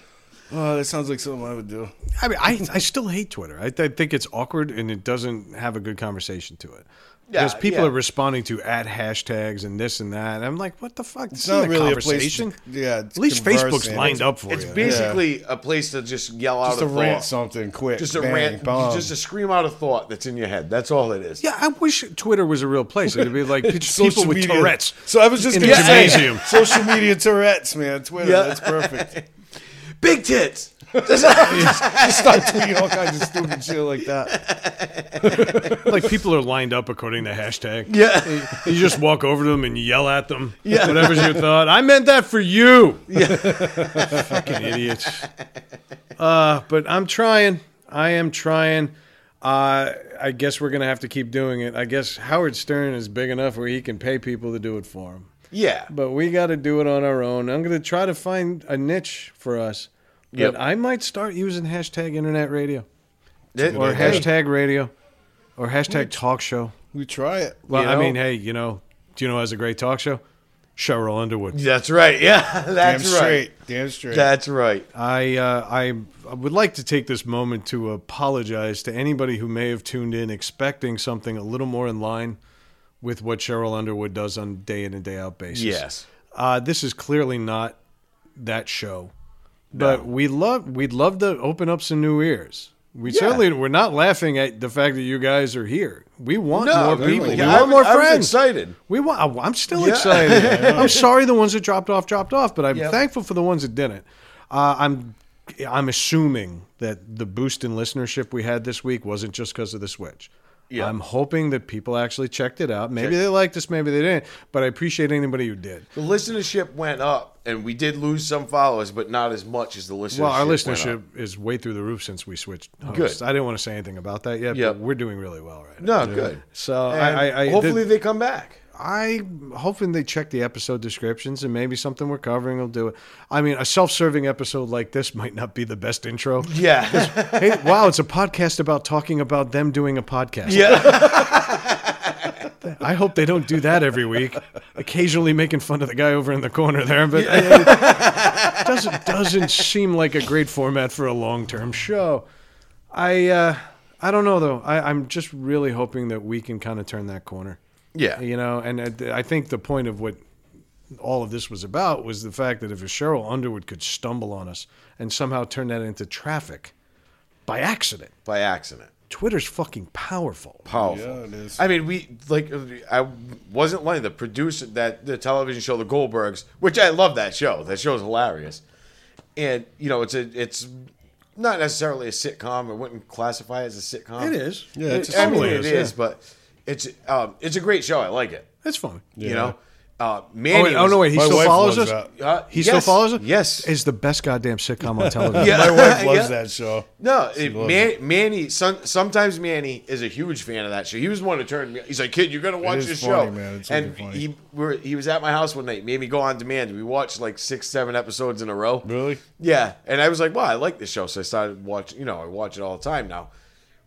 Oh, that sounds like something I would do. I mean, I, I still hate Twitter. I, I think it's awkward and it doesn't have a good conversation to it. Because Yeah, people yeah. are responding to at hashtags and this and that. And I'm like, what the fuck? This It's not really a place. To, yeah, At least Facebook's lined up for it. It's you. basically a place to just yell out Just to a rant something quick. Just a bang, rant, bum. just to scream out a thought that's in your head. That's all it is. yeah, I wish Twitter was a real place. It'd be like just Social people with media. Tourette's. So I was just in gonna a say, gymnasium. social media Tourette's, man. Twitter, Yeah. that's perfect. Big tits. Just start tweeting all kinds of stupid shit like that. like people are lined up according to hashtag. Yeah. You just walk over to them and yell at them. Yeah. Whatever's your thought. I meant that for you. Yeah. Fucking idiots. Uh, but I'm trying. I am trying. Uh, I guess we're gonna have to keep doing it. I guess Howard Stern is big enough where he can pay people to do it for him. Yeah. But we got to do it on our own. I'm gonna try to find a niche for us. But I might start using hashtag internet radio That- or hey, hashtag radio or hashtag talk show. We try it. Well, You I mean, hey, you know, do you know who has a great talk show? Sheryl Underwood. That's right. Yeah. Damn That's right. straight. Damn straight. That's right. I, uh, I I would like to take this moment to apologize to anybody who may have tuned in expecting something a little more in line with what Sheryl Underwood does on day in and day out basis. Yes. Uh, this is clearly not that show, but we love we'd love to open up some new ears. We Yeah. certainly we're not laughing at the fact that you guys are here. We want No, more definitely. people. We want I, more friends. excited. We want. I'm still Yeah. excited. I'm sorry the ones that dropped off dropped off, but I'm Yep. thankful for the ones that didn't. Uh, I'm I'm assuming that the boost in listenership we had this week wasn't just because of the switch. Yeah. I'm hoping that people actually checked it out. Maybe Check- they liked us, maybe they didn't. But I appreciate anybody who did. The listenership went up, and we did lose some followers, but not as much as the listenership. Well, our listenership is way through the roof since we switched hosts. Good. I didn't want to say anything about that yet, Yep. but we're doing really well right now. No, good. So I, I, I hopefully they come back. I'm hoping they check the episode descriptions and maybe something we're covering will do it. I mean, a self-serving episode like this might not be the best intro. Yeah, hey, wow, it's a podcast about talking about them doing a podcast. yeah. I hope they don't do that every week. Occasionally making fun of the guy over in the corner there, but it doesn't doesn't seem like a great format for a long term show. I uh, I don't know though. I, I'm just really hoping that we can kind of turn that corner. Yeah. You know, and I I think the point of what all of this was about was the fact that if a Sheryl Underwood could stumble on us and somehow turn that into traffic by accident, By accident. Twitter's fucking powerful. Powerful. Yeah, it is. I mean, we like. Uh, I wasn't lying. The producer that the television show, The Goldbergs, which I love that show. That show's hilarious, and you know, it's a it's not necessarily a sitcom. I wouldn't classify it as a sitcom. It is. Yeah, it's a I mean, it is, is, yeah. but it's um, it's a great show. I like it. It's funny. You Yeah. know, uh, Oh, Manny. wait, oh was- no, wait. He My still wife follows us. loves that. Uh, He yes, still follows us. Yes. is the best goddamn sitcom on television. Yeah. My wife loves Yeah. that show. No, it, loves Man, Manny. Some, sometimes Manny is a huge fan of that show. He was the one who turned me. He's like, "Kid, you're gonna watch is this funny, show." man. It's and super funny. he we're, he was at my house one night, made me go on demand. We watched like six, seven episodes in a row. Really? Yeah, and I was like, "Wow, I like this show," so I started watching. You know, I watch it all the time now.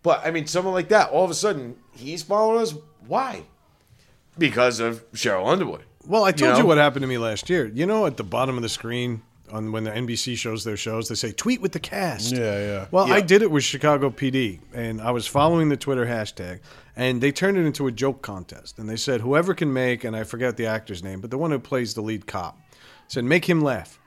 But I mean, someone like that, all of a sudden, he's following us. Why? Because of Sheryl Underwood. Well, I told you, know? what happened to me last year. You know, at the bottom of the screen on when the NBC shows their shows, they say tweet with the cast. Yeah, yeah. Well, I did it with Chicago PD, and I was following the Twitter hashtag, and they turned it into a joke contest. And they said whoever can make, and I forget the actor's name, but the one who plays the lead cop, said make him laugh.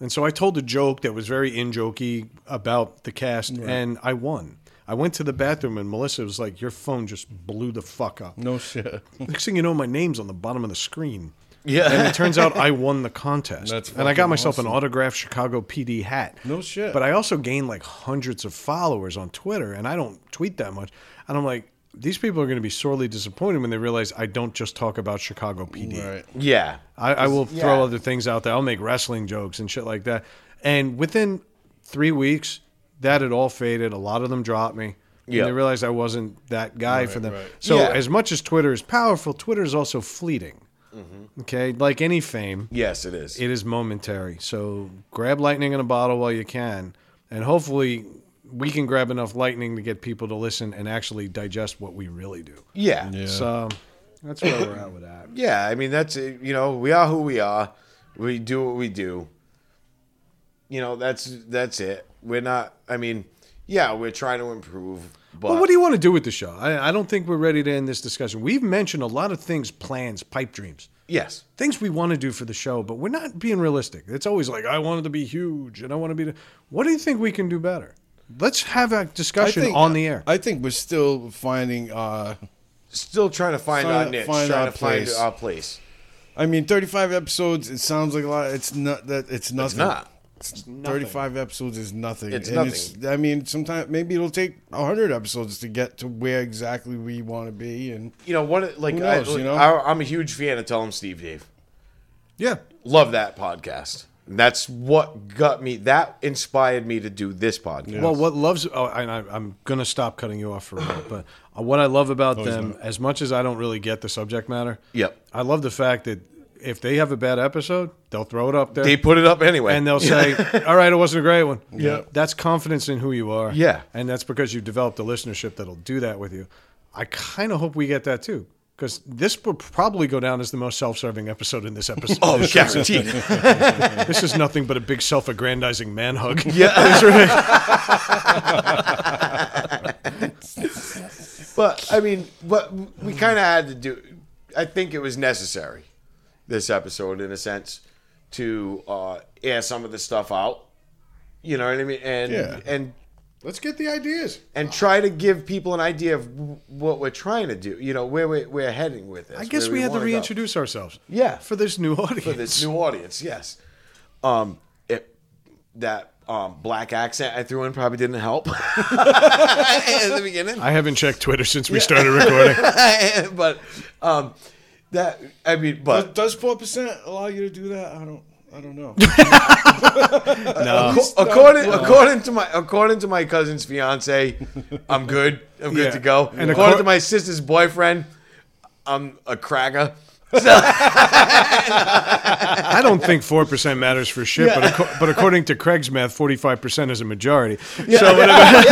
And so I told a joke that was very in jokey about the cast, and I won. I went to the bathroom, and Melissa was like, "Your phone just blew the fuck up." No shit. Next thing you know, my name's on the bottom of the screen. Yeah. And it turns out I won the contest. That's and I got fucking myself an autographed Chicago PD hat. No shit. But I also gained like hundreds of followers on Twitter, and I don't tweet that much. And I'm like, these people are going to be sorely disappointed when they realize I don't just talk about Chicago PD. Right. Yeah. I, I will Yeah. throw other things out there. I'll make wrestling jokes and shit like that. And within three weeks, that had all faded. A lot of them dropped me. Yeah. They realized I wasn't that guy for them. right. So Yeah. as much as Twitter is powerful, Twitter is also fleeting. Mm-hmm. Okay, like any fame, Yes, it is. it is momentary. So grab lightning in a bottle while you can, and hopefully we can grab enough lightning to get people to listen and actually digest what we really do. yeah. Yeah. So that's where we're at with that. Yeah, I mean that's. You know, we are who we are. We do what we do. You know, that's that's it. We're not. I mean, yeah, we're trying to improve. But Well, what do you want to do with the show? I, I don't think we're ready to end this discussion. We've mentioned a lot of things, plans, pipe dreams, yes, things we want to do for the show, but we're not being realistic. It's always like, I wanted to be huge and I want to be. The... What do you think we can do better? Let's have a discussion on the air. I think we're still finding. uh still trying to find Find- our niche, find trying our to find place. our place. I mean, 35 episodes. It sounds like a lot. It's not that. It's nothing. not. It's 35 episodes is nothing. It's And nothing. I mean, sometimes maybe it'll take 100 episodes to get to where exactly we want to be. And You know, one of- like knows, I, you know? I, I'm a huge fan of Tell 'em Steve Dave. yeah. Love that podcast. That's what got me. That inspired me to do this podcast. Well, what loves oh, and I, I'm gonna stop cutting you off for a minute, but uh, what I love about them, as much as I don't really get the subject matter, Yep. I love the fact that if they have a bad episode, they'll throw it up there They put it up anyway, and they'll say, "All right, it wasn't a great one." Yeah. that's confidence in who you are. Yeah. and that's because you've developed a listenership that'll do that with you. I kind of hope we get that too. Because this will probably go down as the most self-serving episode in this episode. oh, this, guaranteed. this is nothing but a big self-aggrandizing man hug. Yeah. but I mean, what we kind of had to do, I think it was necessary this episode in a sense to uh, air some of the stuff out. You know what I mean? And Yeah. and Let's get the ideas. and try to give people an idea of what we're trying to do. You know where we're, we're heading with this. I guess where we had to wanna go. reintroduce ourselves. Yeah. for this new audience. for this new audience. Yes, um, it, that um, black accent I threw in probably didn't help in the beginning. I haven't checked Twitter since we started recording. but um, that I mean, but Does four percent allow you to do that? I don't. I don't know. No. according according to my according to my cousin's fiance, I'm good. I'm good Yeah. to go. And And accor- according to my sister's boyfriend, I'm a cracker. I don't think four percent matters for shit, but acco- but according to Craig's math, forty five percent is a majority. So whatever.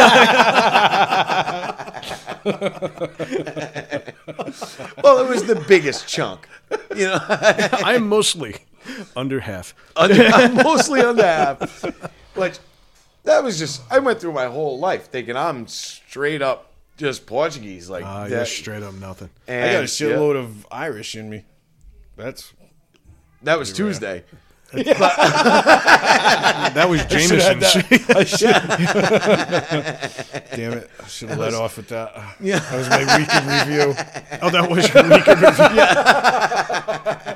Well, it was the biggest chunk. You know, I'm mostly under half. under, I'm mostly under half. app. Which that was just I went through my whole life thinking I'm straight up just Portuguese. Like ah, that. you're straight up nothing. I got a shitload yeah, of Irish in me. That's that was Tuesday. That was Jameson. I should. Damn it! I should have let off with that. Yeah, that was my weekend review. oh, that was your weekend review.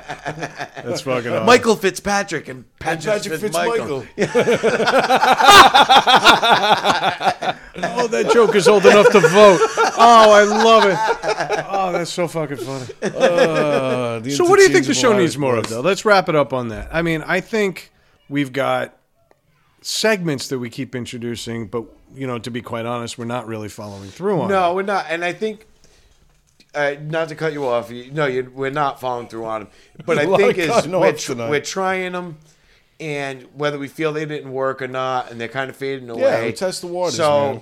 That's fucking awesome. Michael Fitzpatrick and Patrick, Patrick Fitzmichael. Oh, that joke is old enough to vote. Oh, I love it. Oh, that's so fucking funny. Uh, So, what do you think the show needs more of, though? Let's wrap it up on that. I mean, I think we've got segments that we keep introducing, but you know, to be quite honest, we're not really following through on. No, we're not. And I think, uh, not to cut you off, you, no, you, we're not following through on them. But I think is we're, tr- we're trying them, and whether we feel they didn't work or not, and they're kind of fading away. Yeah, we test the waters, So, man.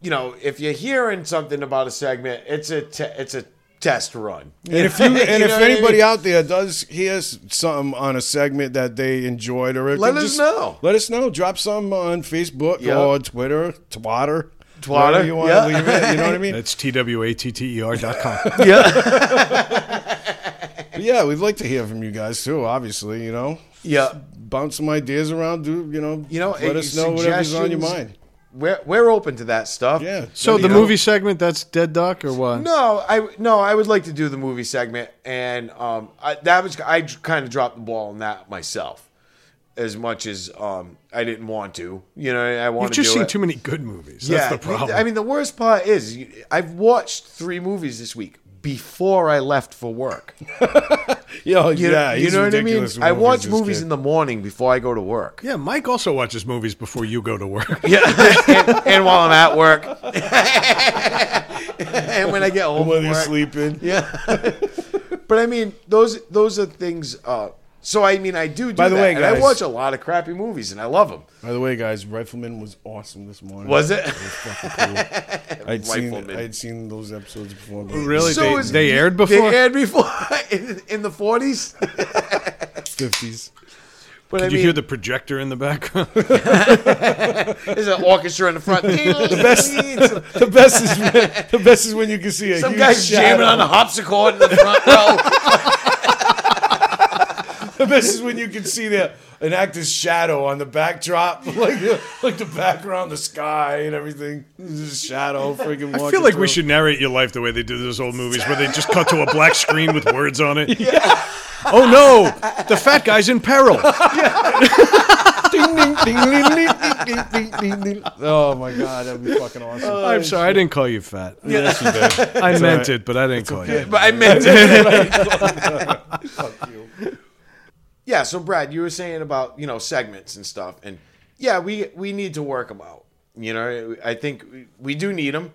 you know, if you're hearing something about a segment, it's a te- it's a test run. And if you and You if what I anybody mean? out there does hear something on a segment that they enjoyed or Let us just know. Let us know. Drop some on Facebook Yep. or Twitter, Twatter, Twatter, you want yeah. to leave it. You know what I mean? That's T W A T T E R dot com. But yeah, we'd like to hear from you guys too. Obviously, you know, Yeah. bounce some ideas around. Do you know? You know, let us know whatever's on your mind. We're, we're open to that stuff. Yeah. So the know. movie segment, that's Dead Duck or what? No, I no, I would like to do the movie segment, and um, I, that was I kind of dropped the ball on that myself, as much as um, I didn't want to. You know, I want to You've to just seen it. too many good movies. That's yeah, the problem. I mean, the worst part is I've watched three movies this week before I left for work. Yo, You, yeah, you know what I mean? I watch movies kid. in the morning before I go to work. yeah, Mike also watches movies before you go to work. Yeah, and, and while I'm at work, and when I get home when you're sleeping. Yeah. but I mean, those those are things. Uh, so I mean, I do. do By the that, way, and I watch a lot of crappy movies, and I love them. By the way, guys, Rifleman was awesome this morning. Was it? I'd seen Rifleman. I'd seen those episodes before. but really? So they, is- they aired before. They aired before in, in the forties. 50s. But Did I you mean, hear the projector in the background? there's an orchestra in the front. the best- The best is when, the best is when you can see a Some huge guy's shadow. jamming on the harpsichord in the front row best is when you can see the an actor's shadow on the backdrop, like like the background, the sky, and everything. This shadow, freaking. I feel like through. we should narrate your life the way they do those old movies, where they just cut to a black screen with words on it. Yeah. oh no, the fat guy's in peril. oh my god, that'd be fucking awesome. Oh, I'm sorry, shit. I didn't call you fat. Yeah. I meant right. it, but I didn't it's call okay. you. But I meant it. Fuck you. Yeah, so Brad, you were saying about you know segments and stuff, and yeah, we we need to work them out. You know, I think we- we do need them.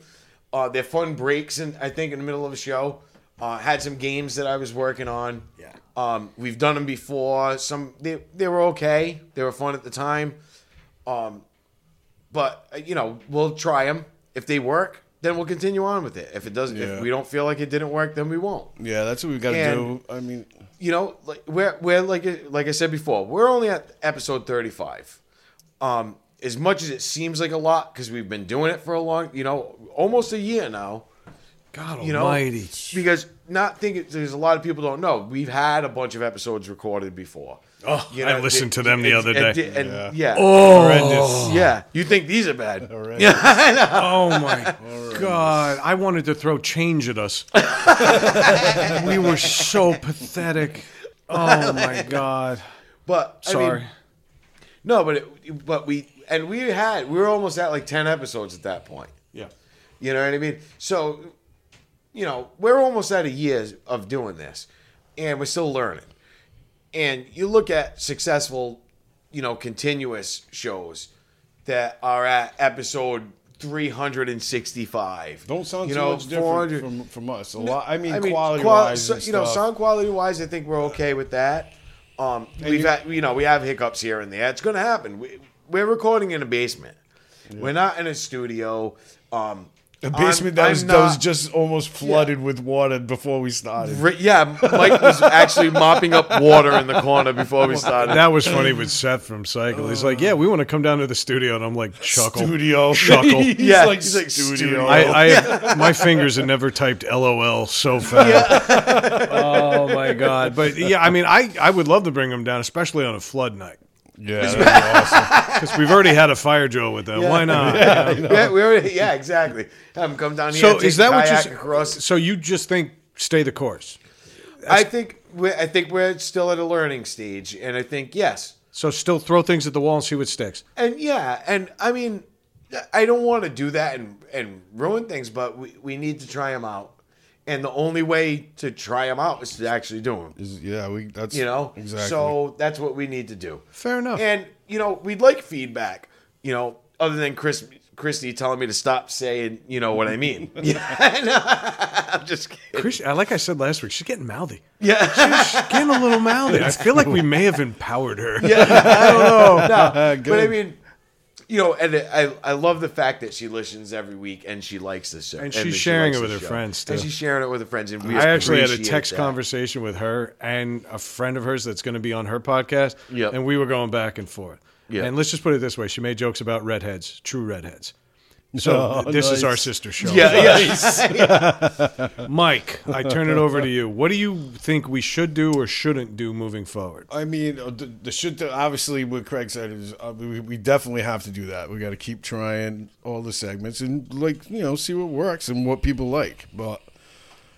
Uh, they're fun breaks, and I think in the middle of a show, uh, had some games that I was working on. Yeah. Um, we've done them before. Some they they were okay. They were fun at the time. Um, but uh, you know, we'll try them. If they work, then we'll continue on with it. If it doesn't, Yeah. if we don't feel like it didn't work, then we won't Yeah, that's what we've got to do. I mean, you know, like we're we're like like I said before, we're only at episode thirty five. Um, as much as it seems like a lot because we've been doing it for a long, you know, almost a year now. God You know, Almighty. because not thinking there's a lot of people don't know we've had a bunch of episodes recorded before. Oh, You I listened to them the and- other day. and- yeah. horrendous. Yeah, you think these are bad? Yeah, I know. Oh my God! I wanted to throw change at us. we were so pathetic. Oh my God! But I Sorry. mean, no, but it, but we and we had we were almost at like ten episodes at that point. Yeah. You know what I mean? So, you know, we're almost at a year of doing this, and we're still learning. And you look at successful, you know, continuous shows that are at episode 365. Don't sound you too know, much different from, from us. A lot. I mean, I mean, quality quali- wise, so- you know, sound quality wise, I think we're okay with that. Um, we've you- had, you know, we have hiccups here and there. It's going to happen. We, we're recording in a basement. We're not in a studio. Um, The I'm- basement that I'm was that was just almost flooded with water before we started. Ri- Yeah, Mike was actually mopping up water in the corner before we started. That was funny with Seth from Cycle. He's like, "Yeah, we want to come down to the studio," and I'm like, "Chuckle, Studio. chuckle." he's Yeah, like, he's like, studio. I, I my fingers had never typed LOL so fast. oh my god! But yeah, I mean, I I would love to bring them down, especially on a flood night, yeah, that'd awesome. because we've already had a fire drill with them. Why not? yeah, we already, yeah, exactly. Have him come down here. So is that what you? across? So you just think stay the course? I think we're, I think we're still at a learning stage, and I think yes, So still throw things at the wall and see what sticks. and yeah, and I mean, I don't want to do that and and ruin things, but we we need to try them out, and the only way to try them out is to actually do them. Is- yeah, we. That's You know, exactly. so that's what we need to do. Fair enough. And you know, we'd like feedback. You know, other than Chris, Christy telling me to stop saying, you know what I mean. yeah, uh, no, I'm just kidding. Chris, I- like I said last week, she's getting mouthy. Yeah, She's getting a little mouthy. I feel like we may have empowered her. yeah. I don't know. No, Good. but I mean, you know, and I I love the fact that she listens every week and she likes this show, And that she's sharing likes it with her show. friends, and too. she's sharing it with her friends. And we I actually had a text that. conversation with her and a friend of hers that's going to be on her podcast. Yep. And we were going back and forth. Yep. And let's just put it this way: she made jokes about redheads, true redheads. So Oh, this is our sister show. Yeah, yeah. Mike, I turn it over to you. What do you think we should do or shouldn't do moving forward? I mean, uh, the, the shit that obviously what Craig said is uh, we, we definitely have to do that. We got to keep trying all the segments and like you know see what works and what people like. But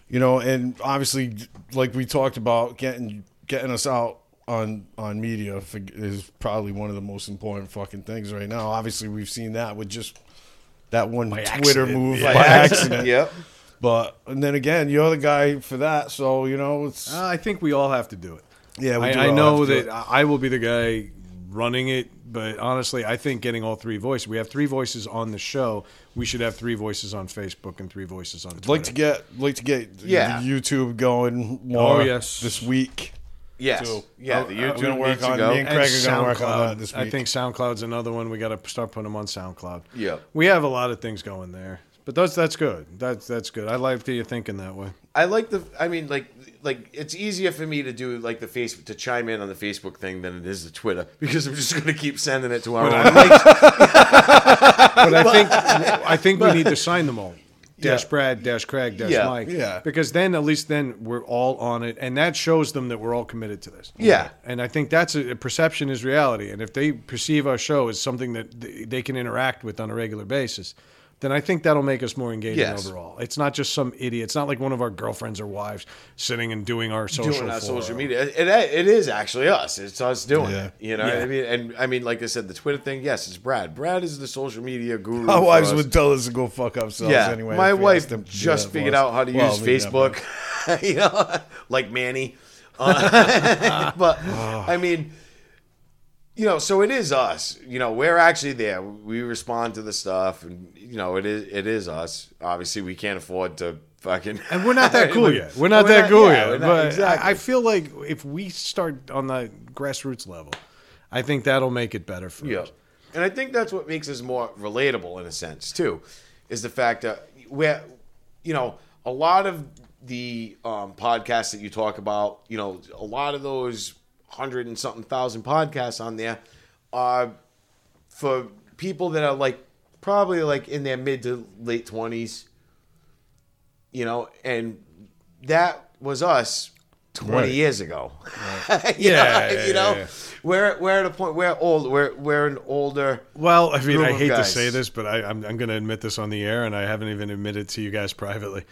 you know, and obviously, like we talked about, getting getting us out on on media is probably one of the most important fucking things right now. Obviously, we've seen that with just that one Twitter accident, move yeah. by accident. Yep. But and then again, you're the guy for that, so you know it's Uh, I think we all have to do it. yeah. we do I, I know have do that. I will be the guy running it, but honestly, I think getting all three voices. We have three voices on the show. We should have three voices on Facebook and three voices on Twitter. like to get like to get Yeah. YouTube going more Oh, yes. this week. Yes. too. Yeah. Oh, The I'm YouTube gonna work needs to on go. me and Craig are gonna work on that this I think SoundCloud's another one. We got to start putting them on SoundCloud. Yeah. we have a lot of things going there, but that's that's good. That's that's good. I like that you're thinking that way. I like the. I mean, like, like it's easier for me to do like the Facebook to chime in on the Facebook thing than it is the Twitter because I'm just going to keep sending it to our own. But I think I think we need to sign them all. Dash Yeah. Brad, Dash Craig, Dash Yeah. Mike. Yeah. Because then at least then we're all on it, and that shows them that we're all committed to this. Yeah. And I think that's a, perception is reality, and if they perceive our show as something that th- they can interact with on a regular basis, then I think that'll make us more engaging Yes. overall. It's not just some idiot. It's not like one of our girlfriends or wives sitting and doing our social doing our social media. It, it, is actually us. It's us doing Yeah. it. You know what Yeah. I mean? And I mean, like I said, the Twitter thing. Yes, it's Brad. Brad is the social media guru. Our for wives us. would tell us to go fuck ourselves Yeah, anyway. my wife just figured out how to Well, use Facebook. you know, like Manny. Uh, but I mean, you know, so it is us. You know, we're actually there. We respond to the stuff, and you know, it is it is us. Obviously, we can't afford to fucking. And we're not that cool yet. We're not We're that not- cool yeah, yet. not- but exactly. I feel like if we start on the grassroots level, I think that'll make it better for Yeah. us. And I think that's what makes us more relatable in a sense too, is the fact that we're, you know, a lot of the um, podcasts that you talk about, you know, a lot of those hundred and something thousand podcasts on there are for people that are like probably like in their mid to late twenties, you know, and that was us. 20 Right. years ago. Yeah, you know, yeah, you know? yeah, yeah. we're we're at a point we're old we're we're an older Well, I mean, I hate to say this, but I, I'm, I'm going to admit this on the air, and I haven't even admitted to you guys privately.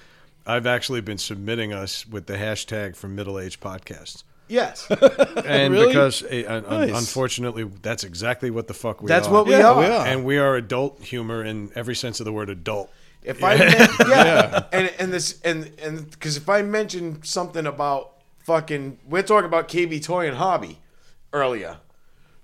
I've actually been submitting us with the hashtag for middle age podcasts. Yes, and Really? because uh, un- un- Nice. unfortunately, that's exactly what the fuck we that's are. That's what we Yeah, are. we are. and we are adult humor in every sense of the word adult. If I men- yeah, and and this and and because if I mentioned something about fucking, we're talking about KB Toy and Hobby earlier.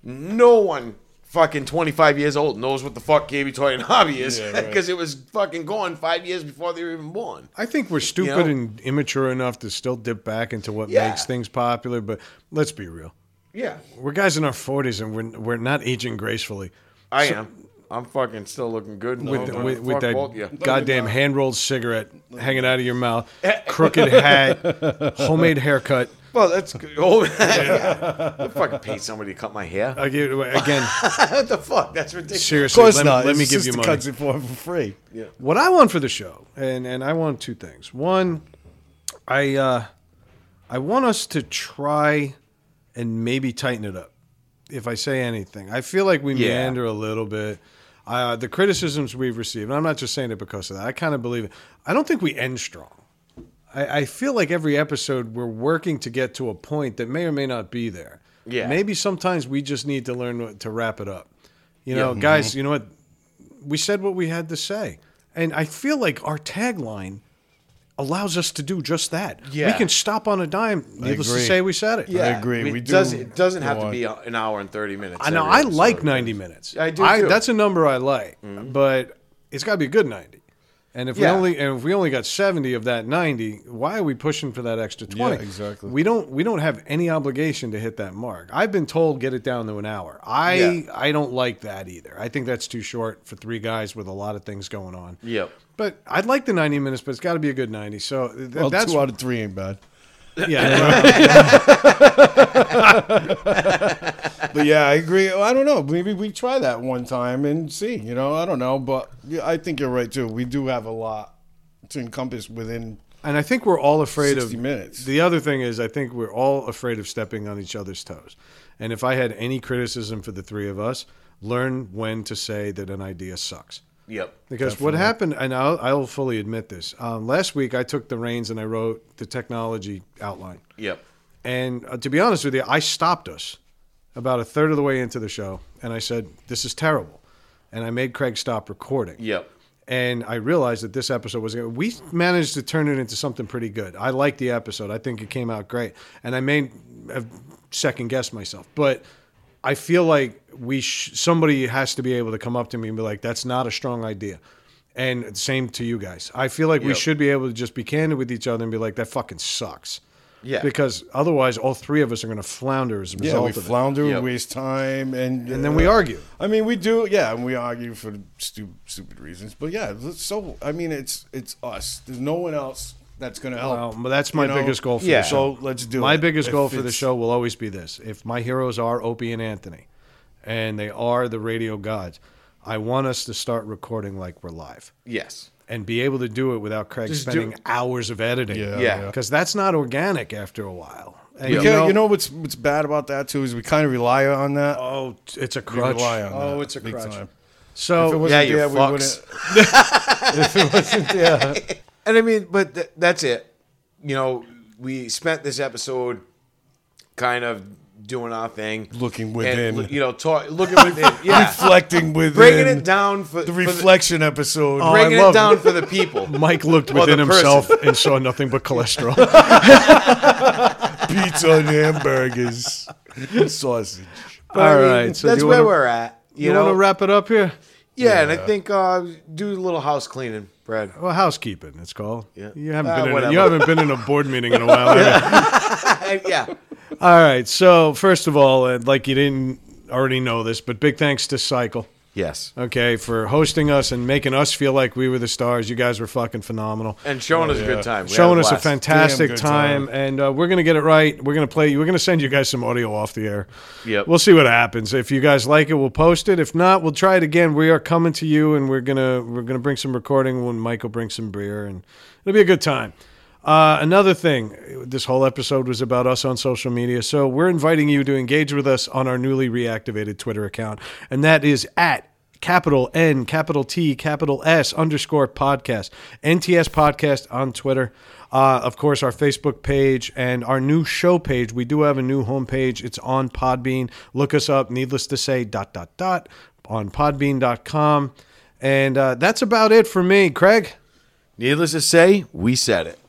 No one fucking 25 years old knows what the fuck KB Toy and Hobby is Yeah, because right. it was fucking gone five years before they were even born. I think we're stupid know? and immature enough to still dip back into what Yeah. makes things popular. But let's be real. Yeah, We're guys in our 40s and we're, we're not aging gracefully. I am. I'm fucking still looking good. with, No, with, with fuck both of that goddamn hand rolled cigarette hanging out of your mouth, crooked hat, homemade haircut. Well, that's good. Oh, yeah. I fucking paid somebody to cut my hair. I give, it away again, what the fuck? That's ridiculous. Seriously, Of course let, not. let me It's give just you the money. cuts it for for free. What I want for the show, and and I want two things. One, I uh, I want us to try and maybe tighten it up. If I say anything, I feel like we Yeah. meander a little bit. Uh, the criticisms we've received, and I'm not just saying it because of that. I kind of believe it. I don't think we end strong. I, I feel like every episode we're working to get to a point that may or may not be there. Yeah. Maybe sometimes we just need to learn to wrap it up. You know, Yeah. Mm-hmm. guys, you know what? We said what we had to say. And I feel like our tagline allows us to do just that. Yeah. We can stop on a dime. Needless to say, we said it. Yeah, I agree. mean, We it Does, it doesn't have to be an hour and 30 minutes. I know. I like 90 minutes. I do, too. Mm-hmm. That's a number I like, but it's got to be a good 90. And if Yeah. we only and if we only got 70 of that 90, why are we pushing for that extra 20? Yeah, exactly. We don't we don't have any obligation to hit that mark. I've been told get it down to an hour. I Yeah. I don't like that either. I think that's too short for three guys with a lot of things going on. Yep. But I'd like the 90 minutes, but it's got to be a good 90. So th- Well, that's two out of three ain't bad. Yeah. But yeah, I agree. I don't know. Maybe we try that one time and see. You know, I don't know, but yeah, I think you're right too. We do have a lot to encompass within. And I think we're all afraid 60 of minutes. The other thing is, I think we're all afraid of stepping on each other's toes. And if I had any criticism for the three of us, learn when to say that an idea sucks. Yep. Because what happened, and I'll, I'll fully admit this. Um, last week, I took the reins and I wrote the technology outline. Yep. And uh, to be honest with you, I stopped us about a third of the way into the show, and I said, "This is terrible," and I made Craig stop recording. Yep. And I realized that this episode was going we managed to turn it into something pretty good. I liked the episode. I think it came out great, and I may have second guessed myself, but I feel like we sh- somebody has to be able to come up to me and be like, "That's not a strong idea." And same to you guys. I feel like we should be able to just be candid with each other and be like, "That fucking sucks." Yeah. Because otherwise, all three of us are going to flounder as a Yeah, result we of it. flounder, Yep. waste time, and And then we uh, argue. I mean, we do, yeah, and we argue for stupid, stupid reasons. But yeah, so I mean, it's it's us. There's no one else that's going to help. Well, but that's my you know? biggest goal for Yeah. the show. So let's do it. my it. biggest If goal for the show will always be this: if my heroes are Opie and Anthony, and they are the radio gods, I want us to start recording like we're live Yes. and be able to do it without Craig Just do- spending hours of editing. Yeah, Yeah. because that's not organic after a while. And you know, you know what's what's bad about that too is we kind of rely on that. oh, it's a We crutch. rely on oh, that it's a big crutch. time. So If it wasn't Yeah, you there, we fucks. wouldn't. if it wasn't there, And I mean, but th- that's it. You know, we spent this episode kind of doing our thing, Looking within. and, you know, talk, looking within, yeah, reflecting within bringing it down for the for reflection episode. Oh, bringing I it down it. for the people. Mike looked within himself and saw nothing but cholesterol. pizza and hamburgers, and sausage. But, I mean, right, so that's where wanna- we're at. You, you know, want to wrap it up here? Yeah, and I think uh, do a little house cleaning, Brad. Well, housekeeping, it's called. Yeah. You haven't Ah, been in a, you haven't been in a board meeting in a while. yeah, All right. So first of all, uh, like you didn't already know this, but big thanks to Cycle. Yes, Okay, for hosting us and making us feel like we were the stars. You guys were fucking phenomenal. and showing us a yeah. good time, We Showing had us a fantastic time, time. and uh, we're gonna get it right. We're gonna play. We're gonna send you guys some audio off the air. Yep. We'll see what happens. If you guys like it, we'll post it. If not, we'll try it again. We are coming to you, and we're gonna we're gonna bring some recording when Michael brings some beer, and it'll be a good time. Uh, another thing, this whole episode was about us on social media, so we're inviting you to engage with us on our newly reactivated Twitter account, and that is at capital N, capital T, capital S underscore podcast, NTS podcast on Twitter. Uh, of course, our Facebook page and our new show page. We do have a new homepage. It's on Podbean. Look us up, needless to say, dot, dot, dot, on podbean.com. And uh, that's about it for me. Craig? Needless to say, we said it.